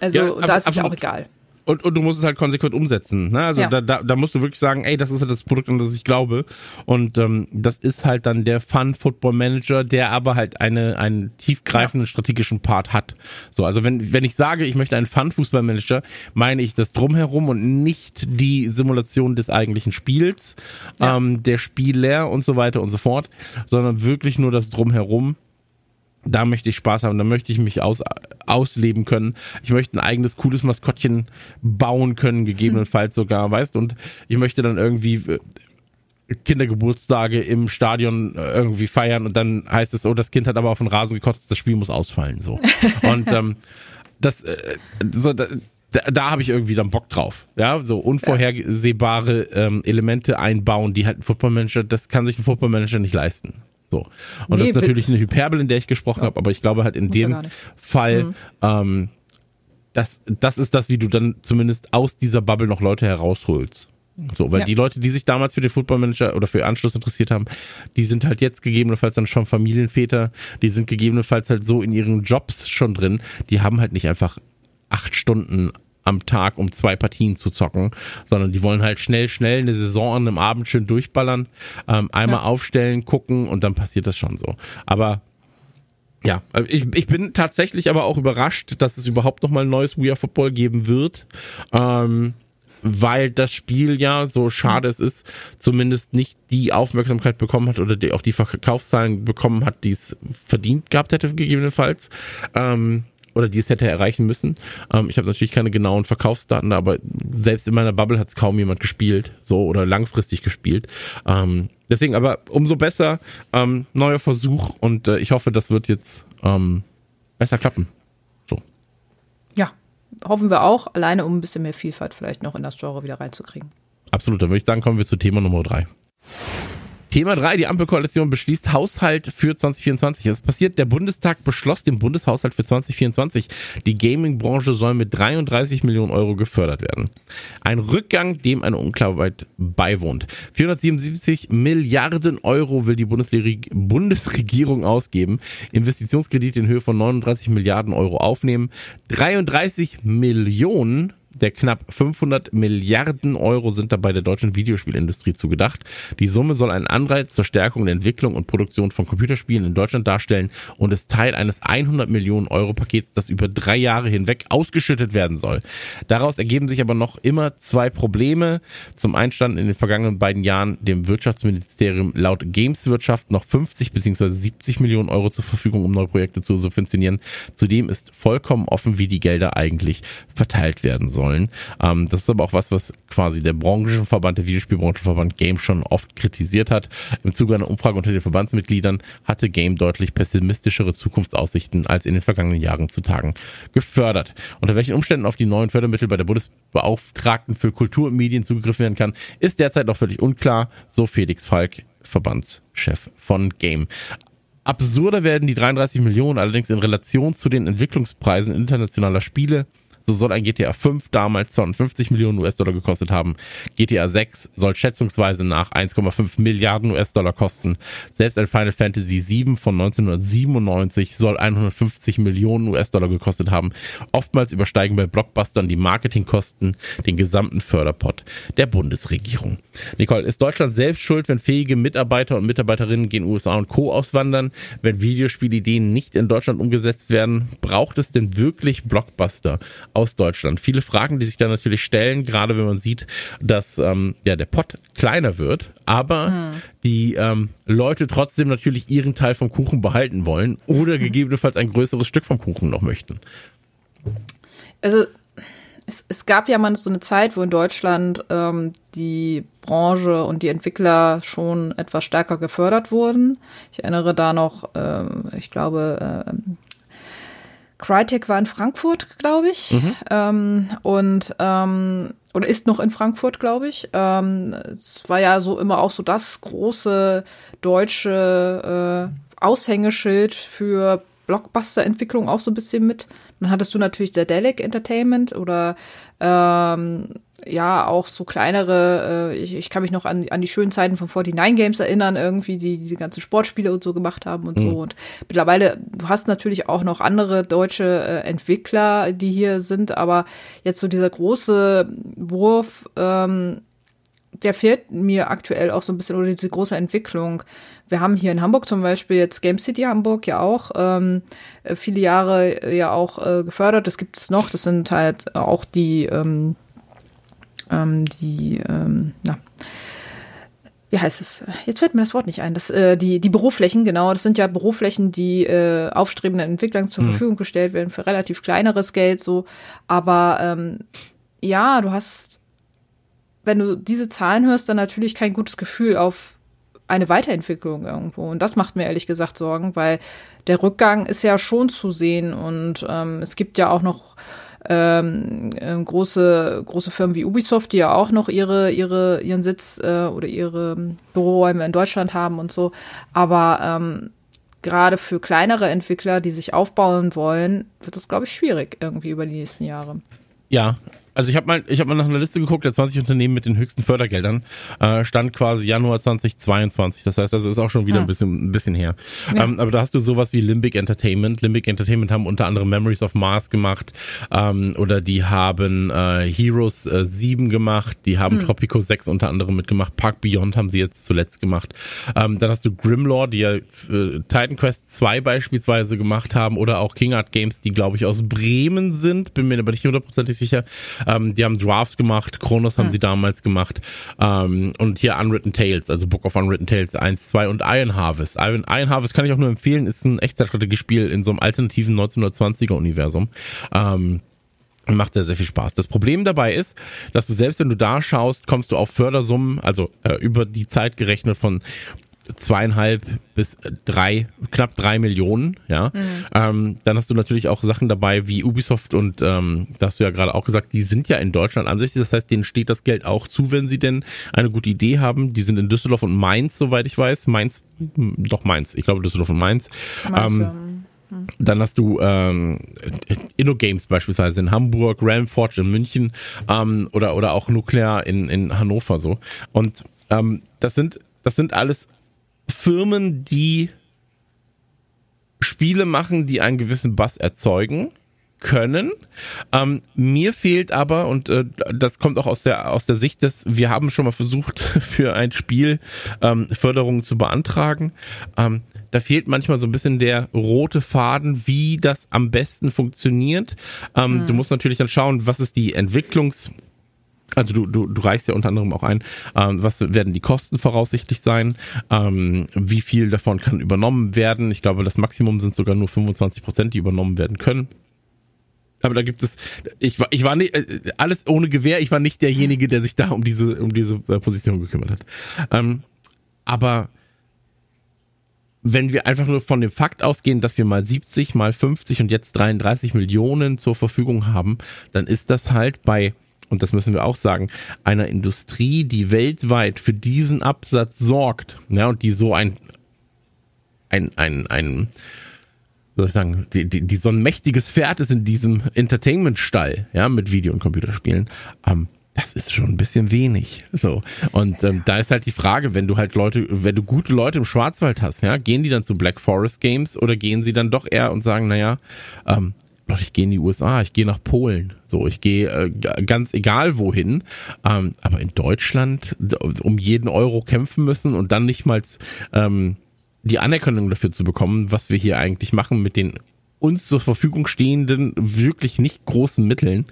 Also ja, da ist es auch egal. Und, und du musst es halt konsequent umsetzen. Ne? Also ja. da, da, da musst du wirklich sagen, ey, das ist halt das Produkt, an das ich glaube. Und ähm, das ist halt dann der Fun Football Manager, der aber halt eine, einen tiefgreifenden ja. strategischen Part hat. So, also wenn, wenn ich sage, ich möchte einen Fun Fußball Manager, meine ich das drumherum und nicht die Simulation des eigentlichen Spiels, ja. ähm, der Spieler und so weiter und so fort, sondern wirklich nur das drumherum da möchte ich Spaß haben, da möchte ich mich aus, ausleben können. Ich möchte ein eigenes cooles Maskottchen bauen können, gegebenenfalls *laughs* sogar, weißt und ich möchte dann irgendwie äh, Kindergeburtstage im Stadion äh, irgendwie feiern und dann heißt es, oh, das Kind hat aber auf den Rasen gekotzt, das Spiel muss ausfallen, so. *laughs* Und ähm, das, äh, so, da, da habe ich irgendwie dann Bock drauf. Ja, so unvorhersehbare ähm, Elemente einbauen, die halt ein Football Manager, das kann sich ein Football Manager nicht leisten. So. Und nee, das ist natürlich eine Hyperbel, in der ich gesprochen ja. habe, aber ich glaube halt in dem Fall, mhm. ähm, das, das ist das, wie du dann zumindest aus dieser Bubble noch Leute herausholst. So, weil ja. die Leute, die sich damals für den Football Manager oder für Anschluss interessiert haben, die sind halt jetzt gegebenenfalls dann schon Familienväter, die sind gegebenenfalls halt so in ihren Jobs schon drin, die haben halt nicht einfach acht Stunden am Tag, um zwei Partien zu zocken, sondern die wollen halt schnell, schnell eine Saison an einem Abend schön durchballern, ähm, einmal ja. aufstellen, gucken und dann passiert das schon so. Aber ja, ich, ich bin tatsächlich aber auch überrascht, dass es überhaupt noch mal ein neues We Are Football geben wird. Ähm, weil das Spiel ja, so schade es ist, zumindest nicht die Aufmerksamkeit bekommen hat oder die, auch die Verkaufszahlen bekommen hat, die es verdient gehabt hätte, gegebenenfalls. Ähm, oder die es hätte erreichen müssen. Ähm, ich habe natürlich keine genauen Verkaufsdaten, aber selbst in meiner Bubble hat es kaum jemand gespielt, so oder langfristig gespielt. Ähm, deswegen aber umso besser, ähm, neuer Versuch und äh, ich hoffe, das wird jetzt ähm, besser klappen. So. Ja, hoffen wir auch, alleine um ein bisschen mehr Vielfalt vielleicht noch in das Genre wieder reinzukriegen. Absolut, dann würde ich sagen, kommen wir zu Thema Nummer drei. Thema 3, die Ampelkoalition beschließt Haushalt für 2024. Es passiert, der Bundestag beschloss den Bundeshaushalt für 2024. Die Gaming-Branche soll mit 33 Millionen Euro gefördert werden. Ein Rückgang, dem eine Unklarheit beiwohnt. 477 Milliarden Euro will die Bundesregierung ausgeben, Investitionskredite in Höhe von 39 Milliarden Euro aufnehmen, 33 Millionen der knapp 500 Milliarden Euro sind dabei der deutschen Videospielindustrie zugedacht. Die Summe soll einen Anreiz zur Stärkung der Entwicklung und Produktion von Computerspielen in Deutschland darstellen und ist Teil eines 100 Millionen Euro Pakets, das über drei Jahre hinweg ausgeschüttet werden soll. Daraus ergeben sich aber noch immer zwei Probleme. Zum einen standen in den vergangenen beiden Jahren dem Wirtschaftsministerium laut Gameswirtschaft noch 50 bzw. 70 Millionen Euro zur Verfügung, um neue Projekte zu subventionieren. Zudem ist vollkommen offen, wie die Gelder eigentlich verteilt werden sollen sollen. Ähm, das ist aber auch was, was quasi der Branchenverband, der Videospielbranchenverband Game schon oft kritisiert hat. Im Zuge einer Umfrage unter den Verbandsmitgliedern hatte Game deutlich pessimistischere Zukunftsaussichten als in den vergangenen Jahren zu Tagen gefördert. Unter welchen Umständen auf die neuen Fördermittel bei der Bundesbeauftragten für Kultur und Medien zugegriffen werden kann, ist derzeit noch völlig unklar, so Felix Falk, Verbandschef von Game. Absurder werden die 33 Millionen allerdings in Relation zu den Entwicklungspreisen internationaler Spiele so soll ein GTA 5 damals 250 Millionen US-Dollar gekostet haben. GTA 6 soll schätzungsweise nach 1,5 Milliarden US-Dollar kosten. Selbst ein Final Fantasy 7 von 1997 soll 150 Millionen US-Dollar gekostet haben. Oftmals übersteigen bei Blockbustern die Marketingkosten den gesamten Förderpot der Bundesregierung. Nicole, ist Deutschland selbst schuld, wenn fähige Mitarbeiter und Mitarbeiterinnen gegen USA und Co. auswandern? Wenn Videospielideen nicht in Deutschland umgesetzt werden, braucht es denn wirklich Blockbuster? Aus Deutschland. Viele Fragen, die sich da natürlich stellen, gerade wenn man sieht, dass ähm, ja der Pott kleiner wird, aber hm. die ähm, Leute trotzdem natürlich ihren Teil vom Kuchen behalten wollen oder *laughs* gegebenenfalls ein größeres Stück vom Kuchen noch möchten. Also es, es gab ja mal so eine Zeit, wo in Deutschland ähm, die Branche und die Entwickler schon etwas stärker gefördert wurden. Ich erinnere da noch, ähm, ich glaube, äh, Crytek war in Frankfurt, glaube ich. Mhm. Ähm, und ähm, oder ist noch in Frankfurt, glaube ich. Ähm, es war ja so immer auch so das große deutsche äh, Aushängeschild für Blockbuster-Entwicklung auch so ein bisschen mit. Dann hattest du natürlich der Delic Entertainment oder ähm, ja, auch so kleinere, äh, ich, ich kann mich noch an, an die schönen Zeiten von 49 Games erinnern, irgendwie, die diese ganzen Sportspiele und so gemacht haben und mhm. so. Und mittlerweile, du hast natürlich auch noch andere deutsche äh, Entwickler, die hier sind, aber jetzt so dieser große Wurf, ähm, der fehlt mir aktuell auch so ein bisschen, oder diese große Entwicklung. Wir haben hier in Hamburg zum Beispiel jetzt Game City Hamburg ja auch ähm, viele Jahre ja auch äh, gefördert. Das gibt es noch. Das sind halt auch die ähm, ähm, die, ähm, na, wie heißt es? Jetzt fällt mir das Wort nicht ein. Das, äh, die, die Büroflächen, genau, das sind ja Büroflächen, die äh, aufstrebenden Entwicklern zur mhm. Verfügung gestellt werden für relativ kleineres Geld, so. Aber ähm, ja, du hast, wenn du diese Zahlen hörst, dann natürlich kein gutes Gefühl auf eine Weiterentwicklung irgendwo. Und das macht mir ehrlich gesagt Sorgen, weil der Rückgang ist ja schon zu sehen und ähm, es gibt ja auch noch ähm, äh, große, große Firmen wie Ubisoft, die ja auch noch ihre, ihre, ihren Sitz äh, oder ihre Büroräume in Deutschland haben und so. Aber ähm, gerade für kleinere Entwickler, die sich aufbauen wollen, wird das, glaube ich, schwierig irgendwie über die nächsten Jahre. Ja, also ich habe mal, ich habe mal nach einer Liste geguckt, der 20 Unternehmen mit den höchsten Fördergeldern äh, stand quasi Januar 2022. Das heißt, also ist auch schon wieder hm. ein bisschen, ein bisschen her. Ja. Ähm, aber da hast du sowas wie Limbic Entertainment. Limbic Entertainment haben unter anderem Memories of Mars gemacht ähm, oder die haben äh, Heroes äh, 7 gemacht, die haben hm. Tropico 6 unter anderem mitgemacht. Park Beyond haben sie jetzt zuletzt gemacht. Ähm, dann hast du Grimlore, die ja äh, Titan Quest 2 beispielsweise gemacht haben oder auch King Art Games, die glaube ich aus Bremen sind, bin mir aber nicht hundertprozentig sicher Ähm, die haben Drafts gemacht, haben hm. sie damals gemacht ähm, und hier Unwritten Tales, also Book of Unwritten Tales 1, 2 und Iron Harvest. Iron, Iron Harvest kann ich auch nur empfehlen, ist ein Echtzeitstrategiespiel in so einem alternativen 1920er Universum. Ähm, macht sehr, sehr viel Spaß. Das Problem dabei ist, dass du selbst wenn du da schaust, kommst du auf Fördersummen, also äh, über die Zeit gerechnet von zweieinhalb bis drei, knapp drei Millionen, ja. Mhm. Ähm, dann hast du natürlich auch Sachen dabei wie Ubisoft und ähm, da hast du ja gerade auch gesagt, die sind ja in Deutschland ansässig. Das heißt, denen steht das Geld auch zu, wenn sie denn eine gute Idee haben. Die sind in Düsseldorf und Mainz, soweit ich weiß. Mainz, hm, doch Mainz, ich glaube Düsseldorf und Mainz. Mainz ähm, hm. dann hast du ähm, InnoGames beispielsweise in Hamburg, Ramforge in München ähm, oder, oder auch Nuclear in, in Hannover so. Und ähm, das sind das sind alles Firmen, die Spiele machen, die einen gewissen Bass erzeugen können. Ähm, mir fehlt aber, und äh, das kommt auch aus der, aus der Sicht des, wir haben schon mal versucht, *laughs* für ein Spiel ähm, Förderungen zu beantragen. Ähm, da fehlt manchmal so ein bisschen der rote Faden, wie das am besten funktioniert. Ähm, mhm. Du musst natürlich dann schauen, was ist die Entwicklungs- also du, du, du reichst ja unter anderem auch ein, ähm, was werden die Kosten voraussichtlich sein, ähm, wie viel davon kann übernommen werden. Ich glaube, das Maximum sind sogar nur 25 Prozent, die übernommen werden können. Aber da gibt es, ich war, ich war nicht, äh, alles ohne Gewehr, ich war nicht derjenige, der sich da um diese, um diese äh, Position gekümmert hat. Ähm, aber wenn wir einfach nur von dem Fakt ausgehen, dass wir mal 70, mal 50 und jetzt 33 Millionen zur Verfügung haben, dann ist das halt bei und das müssen wir auch sagen, einer Industrie, die weltweit für diesen Absatz sorgt, ja, und die so ein, ein, ein, ein, soll ich sagen, die, die, die so ein mächtiges Pferd ist in diesem Entertainment-Stall, ja, mit Video- und Computerspielen, ähm, das ist schon ein bisschen wenig. So. Und ähm, da ist halt die Frage, wenn du halt Leute, wenn du gute Leute im Schwarzwald hast, ja, gehen die dann zu Black Forest Games oder gehen sie dann doch eher und sagen, naja, ähm, Leute, ich gehe in die USA, ich gehe nach Polen, so, ich gehe äh, ganz egal wohin, ähm, aber in Deutschland um jeden Euro kämpfen müssen und dann nicht mal ähm, die Anerkennung dafür zu bekommen, was wir hier eigentlich machen mit den uns zur Verfügung stehenden wirklich nicht großen Mitteln,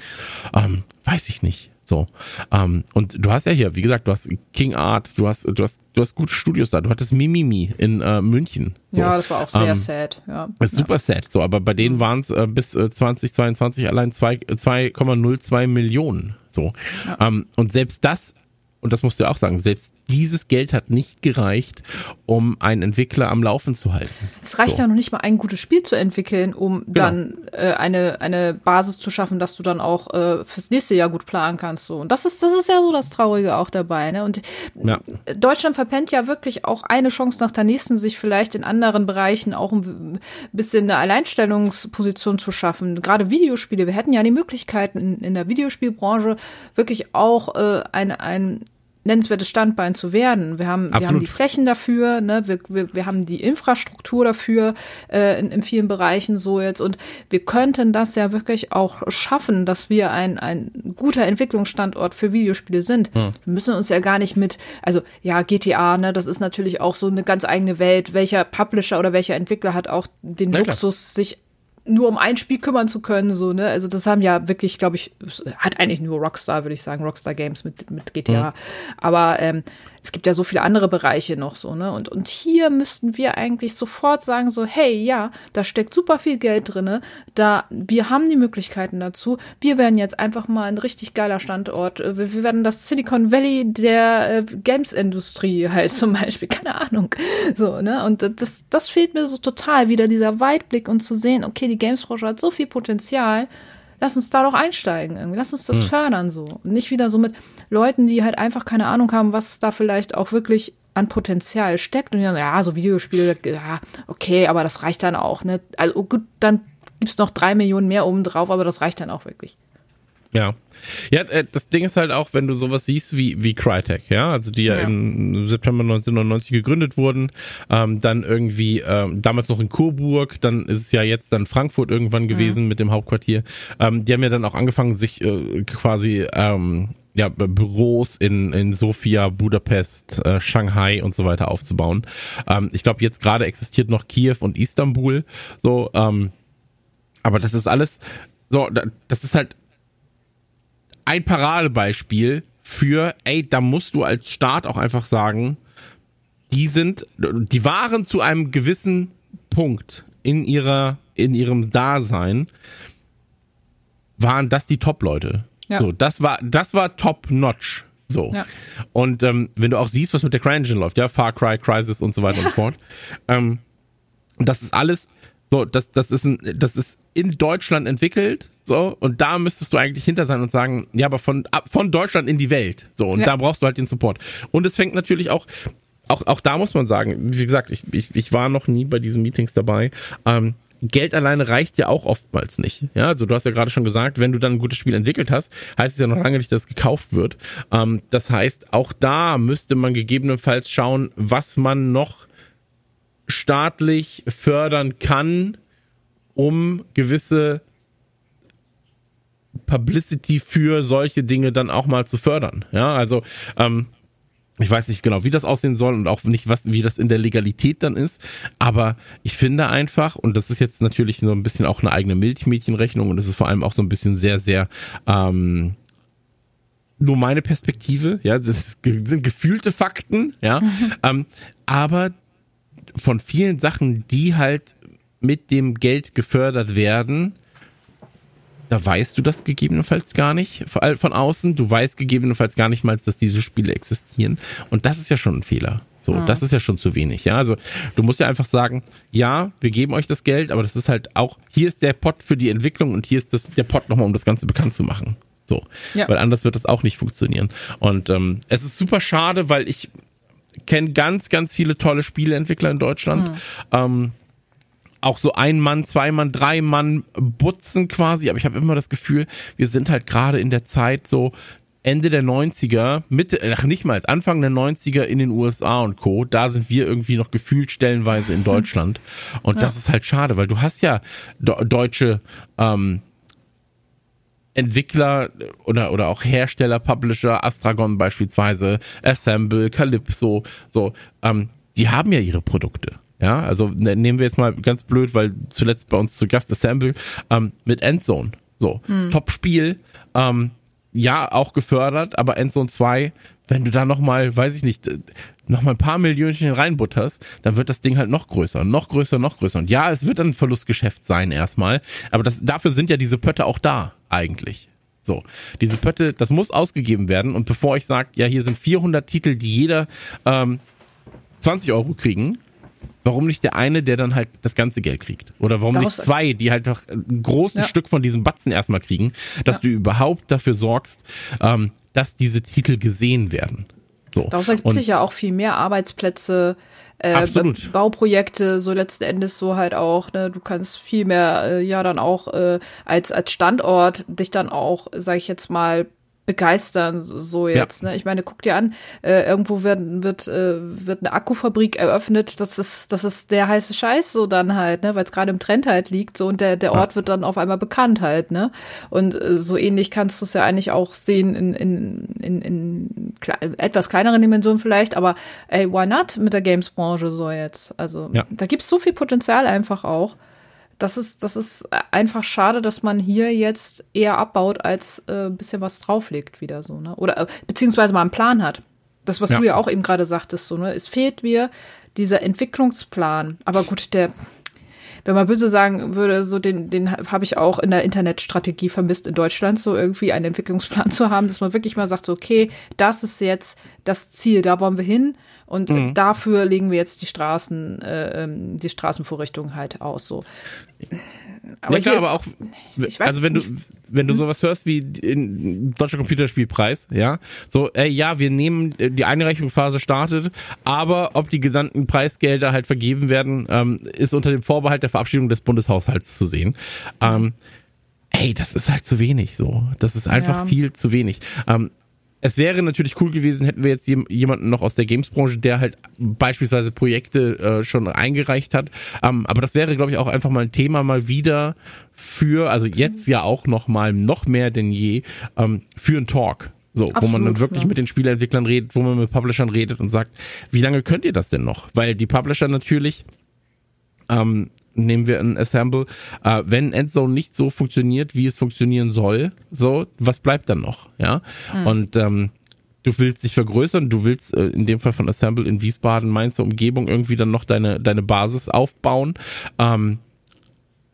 ähm, weiß ich nicht. So. Ähm, und du hast ja hier, wie gesagt, du hast King Art, du hast, du hast, du hast gute Studios da, du hattest Mimimi in äh, München. So. Ja, das war auch sehr ähm, sad, ja. Ist super ja. sad, so, aber bei denen mhm. waren es äh, bis äh, 2022 allein 2,02 Millionen. So. Ja. Ähm, und selbst das, und das musst du ja auch sagen, selbst dieses Geld hat nicht gereicht, um einen Entwickler am Laufen zu halten. Es reicht so. ja noch nicht mal, ein gutes Spiel zu entwickeln, um genau. dann äh, eine, eine Basis zu schaffen, dass du dann auch äh, fürs nächste Jahr gut planen kannst. So. Und das ist, das ist ja so das Traurige auch dabei. Ne? Und ja. Deutschland verpennt ja wirklich auch eine Chance nach der nächsten, sich vielleicht in anderen Bereichen auch ein bisschen eine Alleinstellungsposition zu schaffen. Gerade Videospiele. Wir hätten ja die Möglichkeiten in, in der Videospielbranche wirklich auch äh, ein, ein nennenswertes Standbein zu werden. Wir haben, wir haben die Flächen dafür, ne? wir, wir, wir haben die Infrastruktur dafür äh, in, in vielen Bereichen so jetzt und wir könnten das ja wirklich auch schaffen, dass wir ein, ein guter Entwicklungsstandort für Videospiele sind. Hm. Wir müssen uns ja gar nicht mit, also ja, GTA, ne, das ist natürlich auch so eine ganz eigene Welt. Welcher Publisher oder welcher Entwickler hat auch den Na, Luxus, sich nur um ein Spiel kümmern zu können, so, ne? Also das haben ja wirklich, glaube ich, hat eigentlich nur Rockstar, würde ich sagen, Rockstar Games mit, mit GTA. Mhm. Aber ähm, es gibt ja so viele andere Bereiche noch so, ne? Und, und hier müssten wir eigentlich sofort sagen, so, hey, ja, da steckt super viel Geld drinne, da, wir haben die Möglichkeiten dazu. Wir werden jetzt einfach mal ein richtig geiler Standort. Wir, wir werden das Silicon Valley der äh, Games-Industrie *laughs* halt zum Beispiel, keine Ahnung. So, ne? Und das, das fehlt mir so total, wieder dieser Weitblick und zu sehen, okay, die Games-Branche hat so viel Potenzial lass uns da doch einsteigen irgendwie, lass uns das hm. fördern so. Und nicht wieder so mit Leuten, die halt einfach keine Ahnung haben, was da vielleicht auch wirklich an Potenzial steckt und dann, ja, so Videospiele, ja, okay, aber das reicht dann auch, ne? Also gut, dann gibt's noch drei Millionen mehr oben drauf, aber das reicht dann auch wirklich. Ja. Ja, äh, das Ding ist halt auch, wenn du sowas siehst wie, wie Crytek, ja, also die ja, ja. im September 1999 gegründet wurden, ähm, dann irgendwie, ähm, damals noch in Coburg, dann ist es ja jetzt dann Frankfurt irgendwann gewesen ja. mit dem Hauptquartier. Ähm, die haben ja dann auch angefangen, sich äh, quasi ähm, ja, Büros in, in Sofia, Budapest, äh, Shanghai und so weiter aufzubauen. Ähm, ich glaube, jetzt gerade existiert noch Kiew und Istanbul. So, ähm, aber das ist alles so, das ist halt ein Paradebeispiel für, ey, da musst du als Staat auch einfach sagen, die sind, die waren zu einem gewissen Punkt in ihrer, in ihrem Dasein, waren das die Top-Leute. Ja. So, das war, das war top-notch. So. Ja. Und ähm, wenn du auch siehst, was mit der CryEngine läuft, ja, Far Cry, Crisis und so weiter ja. und so *laughs* fort, ähm, das ist alles, so, das, das ist ein, das ist in Deutschland entwickelt, so, und da müsstest du eigentlich hinter sein und sagen, ja, aber von, von Deutschland in die Welt, so, und ja. da brauchst du halt den Support. Und es fängt natürlich auch, auch, auch da muss man sagen, wie gesagt, ich, ich, ich war noch nie bei diesen Meetings dabei, ähm, Geld alleine reicht ja auch oftmals nicht. Ja, also du hast ja gerade schon gesagt, wenn du dann ein gutes Spiel entwickelt hast, heißt es ja noch lange nicht, dass es gekauft wird. Ähm, das heißt, auch da müsste man gegebenenfalls schauen, was man noch staatlich fördern kann, um gewisse Publicity für solche Dinge dann auch mal zu fördern. Ja, also ähm, ich weiß nicht genau, wie das aussehen soll und auch nicht, was, wie das in der Legalität dann ist. Aber ich finde einfach, und das ist jetzt natürlich so ein bisschen auch eine eigene Milchmädchenrechnung und das ist vor allem auch so ein bisschen sehr, sehr, ähm, nur meine Perspektive, ja, das sind gefühlte Fakten, ja, ähm, aber von vielen Sachen, die halt mit dem Geld gefördert werden, da weißt du das gegebenenfalls gar nicht von außen. Du weißt gegebenenfalls gar nicht mal, dass diese Spiele existieren. Und das ist ja schon ein Fehler. So, ja. das ist ja schon zu wenig. Ja, also du musst ja einfach sagen, ja, wir geben euch das Geld, aber das ist halt auch, hier ist der Pot für die Entwicklung und hier ist das, der Pot nochmal, um das Ganze bekannt zu machen. So, ja. weil anders wird das auch nicht funktionieren. Und ähm, es ist super schade, weil ich kenne ganz, ganz viele tolle Spieleentwickler in Deutschland. Mhm. Ähm, auch so ein Mann, zwei Mann, drei Mann Butzen quasi, aber ich habe immer das Gefühl, wir sind halt gerade in der Zeit so Ende der 90er, Mitte, ach nicht mal, Anfang der 90er in den USA und Co., da sind wir irgendwie noch gefühlt stellenweise in Deutschland. Und ja. das ist halt schade, weil du hast ja deutsche ähm, Entwickler oder, oder auch Hersteller, Publisher, Astragon beispielsweise, Assemble, Calypso, so, ähm, die haben ja ihre Produkte. Ja, also ne, nehmen wir jetzt mal ganz blöd, weil zuletzt bei uns zu Gast Assemble ähm, mit Endzone. So, hm. Top-Spiel, ähm, ja, auch gefördert, aber Endzone 2, wenn du da nochmal, weiß ich nicht, nochmal ein paar Millionchen reinbutterst, dann wird das Ding halt noch größer, noch größer, noch größer. Und ja, es wird ein Verlustgeschäft sein erstmal, aber das, dafür sind ja diese Pötte auch da, eigentlich. So, diese Pötte, das muss ausgegeben werden. Und bevor ich sage, ja, hier sind 400 Titel, die jeder ähm, 20 Euro kriegen, warum nicht der eine, der dann halt das ganze Geld kriegt? Oder warum Daraus nicht zwei, die halt doch ein großes ja. Stück von diesem Batzen erstmal kriegen, dass ja. du überhaupt dafür sorgst, ähm, dass diese Titel gesehen werden? So. Daraus ergibt sich ja auch viel mehr Arbeitsplätze, äh, Bauprojekte, so letzten Endes so halt auch, ne, du kannst viel mehr, äh, ja, dann auch äh, als, als Standort dich dann auch, sag ich jetzt mal, begeistern, so jetzt. Ja. Ne? Ich meine, guck dir an, äh, irgendwo wird, wird, äh, wird eine Akkufabrik eröffnet, das ist, das ist der heiße Scheiß so dann halt, ne, weil es gerade im Trend halt liegt, so und der, der Ort ja. wird dann auf einmal bekannt halt, ne? Und äh, so ähnlich kannst du es ja eigentlich auch sehen in, in, in, in kle etwas kleineren Dimensionen vielleicht, aber ey, why not mit der Games-Branche so jetzt? Also ja. da gibt's so viel Potenzial einfach auch das ist, das ist einfach schade, dass man hier jetzt eher abbaut, als äh, ein bisschen was drauflegt wieder so, ne? Oder äh, beziehungsweise mal einen Plan hat. Das, was ja. du ja auch eben gerade sagtest, so, ne? Es fehlt mir dieser Entwicklungsplan. Aber gut, der, wenn man böse sagen würde, so den, den habe ich auch in der Internetstrategie vermisst in Deutschland, so irgendwie einen Entwicklungsplan *laughs* zu haben, dass man wirklich mal sagt, so, okay, das ist jetzt das Ziel, da wollen wir hin. Und mhm. dafür legen wir jetzt die Straßen, äh, ähm, die Straßenvorrichtungen halt aus. So. Aber, ja, klar, aber auch, also wenn du, wenn du hm? sowas hörst wie in Deutscher Computerspielpreis, ja, so, ey, ja, wir nehmen, äh, die Einreichungsphase startet, aber ob die genannten Preisgelder halt vergeben werden, ähm, ist unter dem Vorbehalt der Verabschiedung des Bundeshaushalts zu sehen. Ähm, ey, das ist halt zu wenig, so. Das ist einfach ja. viel zu wenig. Ähm, es wäre natürlich cool gewesen, hätten wir jetzt jemanden noch aus der Games-Branche, der halt beispielsweise Projekte äh, schon eingereicht hat. Ähm, aber das wäre, glaube ich, auch einfach mal ein Thema mal wieder für, also jetzt ja auch noch mal noch mehr denn je, ähm, für einen Talk. So, Absolut, wo man dann wirklich ja. mit den Spieleentwicklern redet, wo man mit Publishern redet und sagt, wie lange könnt ihr das denn noch? Weil die Publisher natürlich ähm, nehmen wir ein Assemble. Äh, wenn Endzone nicht so funktioniert, wie es funktionieren soll, so, was bleibt dann noch? Ja. Mhm. Und ähm, du willst dich vergrößern, du willst äh, in dem Fall von Assemble in Wiesbaden, Mainzer Umgebung irgendwie dann noch deine, deine Basis aufbauen. Ähm,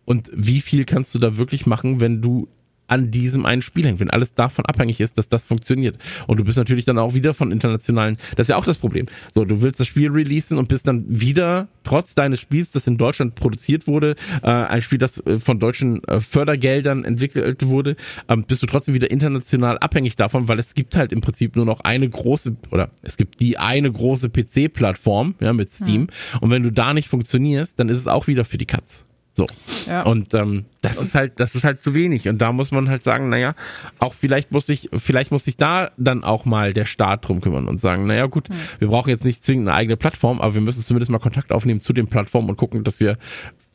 und wie viel kannst du da wirklich machen, wenn du an diesem einen Spiel hängt, wenn alles davon abhängig ist, dass das funktioniert. Und du bist natürlich dann auch wieder von internationalen, das ist ja auch das Problem. So, du willst das Spiel releasen und bist dann wieder, trotz deines Spiels, das in Deutschland produziert wurde, äh, ein Spiel, das äh, von deutschen äh, Fördergeldern entwickelt wurde, ähm, bist du trotzdem wieder international abhängig davon, weil es gibt halt im Prinzip nur noch eine große, oder es gibt die eine große PC-Plattform, ja, mit Steam. Mhm. Und wenn du da nicht funktionierst, dann ist es auch wieder für die Katz. So. Ja. Und ähm, das ist halt, das ist halt zu wenig. Und da muss man halt sagen, naja, auch vielleicht muss sich, vielleicht muss sich da dann auch mal der Staat drum kümmern und sagen, naja gut, hm. wir brauchen jetzt nicht zwingend eine eigene Plattform, aber wir müssen zumindest mal Kontakt aufnehmen zu den Plattformen und gucken, dass wir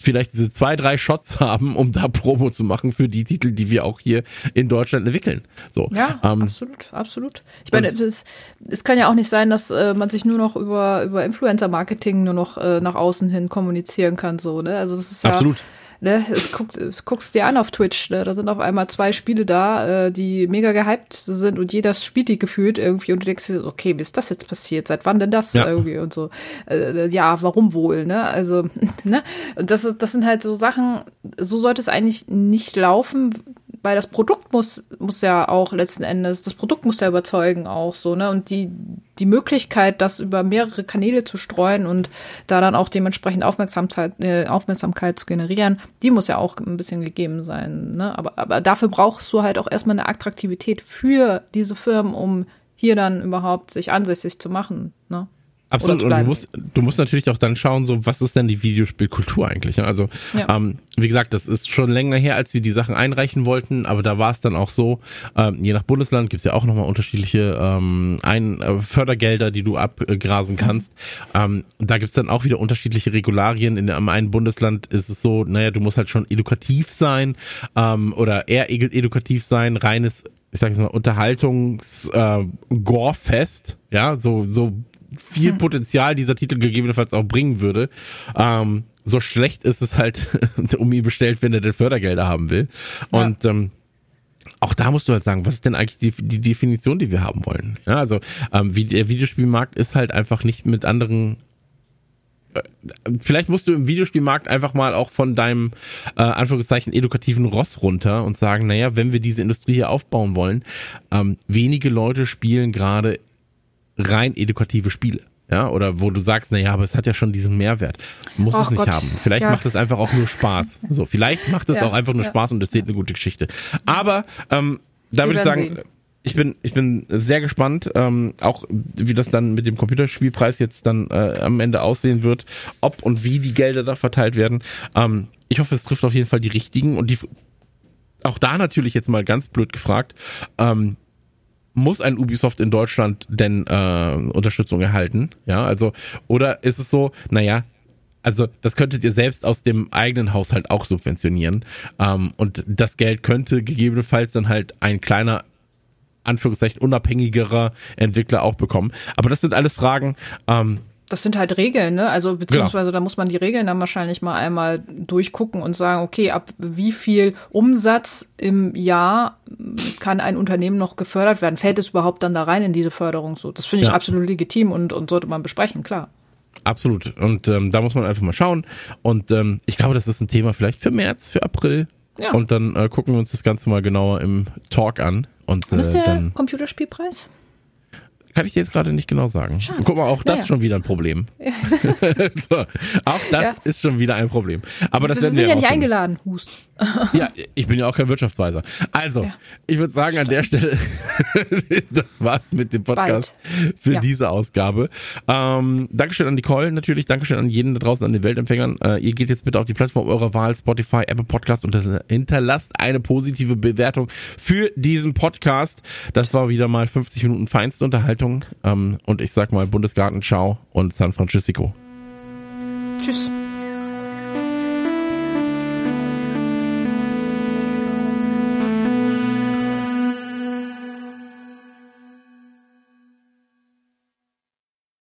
vielleicht diese zwei, drei Shots *laughs* haben, um da Promo zu machen für die Titel, die wir auch hier in Deutschland entwickeln. So. Ja, ähm, absolut, absolut. Ich meine, es, es kann ja auch nicht sein, dass äh, man sich nur noch über, über Influencer-Marketing nur noch äh, nach außen hin kommunizieren kann, so, ne? Also das ist ja. Absolut ne, es guckt, es guckst dir an auf Twitch, ne, da sind auf einmal zwei Spiele da, äh, die mega gehypt sind und jeder spielt die gefühlt irgendwie und du denkst dir, okay, wie ist das jetzt passiert? Seit wann denn das ja. irgendwie und so? Äh, ja, warum wohl, ne? Also, *laughs* ne? Und das ist, das sind halt so Sachen, so sollte es eigentlich nicht laufen, weil das Produkt muss, muss ja auch letzten Endes, das Produkt muss ja überzeugen auch so, ne? Und die, die Möglichkeit, das über mehrere Kanäle zu streuen und da dann auch dementsprechend Aufmerksamkeit, äh, Aufmerksamkeit zu generieren, die muss ja auch ein bisschen gegeben sein, ne? Aber, aber dafür brauchst du halt auch erstmal eine Attraktivität für diese Firmen, um hier dann überhaupt sich ansässig zu machen, ne? Absolut. Und du musst, du musst natürlich auch dann schauen, so was ist denn die Videospielkultur eigentlich? Also, ja. ähm, wie gesagt, das ist schon länger her, als wir die Sachen einreichen wollten, aber da war es dann auch so, ähm, je nach Bundesland gibt's ja auch nochmal unterschiedliche ähm, ein, äh, Fördergelder, die du abgrasen kannst. Ähm, da gibt's dann auch wieder unterschiedliche Regularien. In einem einen Bundesland ist es so, naja, du musst halt schon edukativ sein ähm, oder eher edukativ sein, reines ich sage jetzt mal, Unterhaltungs äh, ja, so, so viel hm. Potenzial dieser Titel gegebenenfalls auch bringen würde. Ähm, so schlecht ist es halt *laughs* um ihn bestellt, wenn er denn Fördergelder haben will. Und ja. ähm, auch da musst du halt sagen, was ist denn eigentlich die, die Definition, die wir haben wollen? Ja, also ähm, wie der Videospielmarkt ist halt einfach nicht mit anderen äh, vielleicht musst du im Videospielmarkt einfach mal auch von deinem äh, Anführungszeichen edukativen Ross runter und sagen, naja, wenn wir diese Industrie hier aufbauen wollen, ähm, wenige Leute spielen gerade rein edukative Spiele. Ja, oder wo du sagst, na ja, aber es hat ja schon diesen Mehrwert. Muss es nicht Gott. haben. Vielleicht ja. macht es einfach auch nur Spaß. So, vielleicht macht es ja, auch einfach nur ja. Spaß und es zählt eine gute Geschichte. Aber ähm, da würde ich sagen, sehen. ich bin ich bin sehr gespannt, ähm, auch wie das dann mit dem Computerspielpreis jetzt dann äh, am Ende aussehen wird, ob und wie die Gelder da verteilt werden. Ähm, ich hoffe, es trifft auf jeden Fall die richtigen und die auch da natürlich jetzt mal ganz blöd gefragt. Ähm, muss ein Ubisoft in Deutschland denn äh, Unterstützung erhalten? Ja, also, oder ist es so, naja, also das könntet ihr selbst aus dem eigenen Haushalt auch subventionieren. Ähm, und das Geld könnte gegebenenfalls dann halt ein kleiner, Anführungszeichen, unabhängigerer Entwickler auch bekommen. Aber das sind alles Fragen, ähm, das sind halt Regeln, ne? Also beziehungsweise ja. da muss man die Regeln dann wahrscheinlich mal einmal durchgucken und sagen, okay, ab wie viel Umsatz im Jahr kann ein Unternehmen noch gefördert werden? Fällt es überhaupt dann da rein in diese Förderung? So, das finde ich ja. absolut legitim und, und sollte man besprechen, klar. Absolut. Und ähm, da muss man einfach mal schauen. Und ähm, ich glaube, das ist ein Thema vielleicht für März, für April. Ja. Und dann äh, gucken wir uns das Ganze mal genauer im Talk an. Und, äh, ist der dann Computerspielpreis? Kann ich dir jetzt gerade nicht genau sagen. Schade. Guck mal, auch das naja. schon wieder ein Problem. *laughs* Ja. *laughs* so, auch das ja. ist schon wieder ein Problem. Aber das wir werden wir ja nicht eingeladen, Hust. *laughs* ja, ich bin ja auch kein Wirtschaftsweiser. Also, ja. ich würde sagen, Stimmt. an der Stelle, *laughs* das war's mit dem Podcast Bald. für diese Ausgabe. Ähm, Dankeschön an Nicole natürlich, Dankeschön an jeden da draußen, an den Weltempfängern. Äh, ihr geht jetzt bitte auf die Plattform eurer Wahl, Spotify, Apple Podcast und hinterlasst eine positive Bewertung für diesen Podcast. Das war wieder mal 50 Minuten feinste Unterhaltung. Ähm, und ich sag mal Bundesgarten, ciao und San Francisco. Tschüss.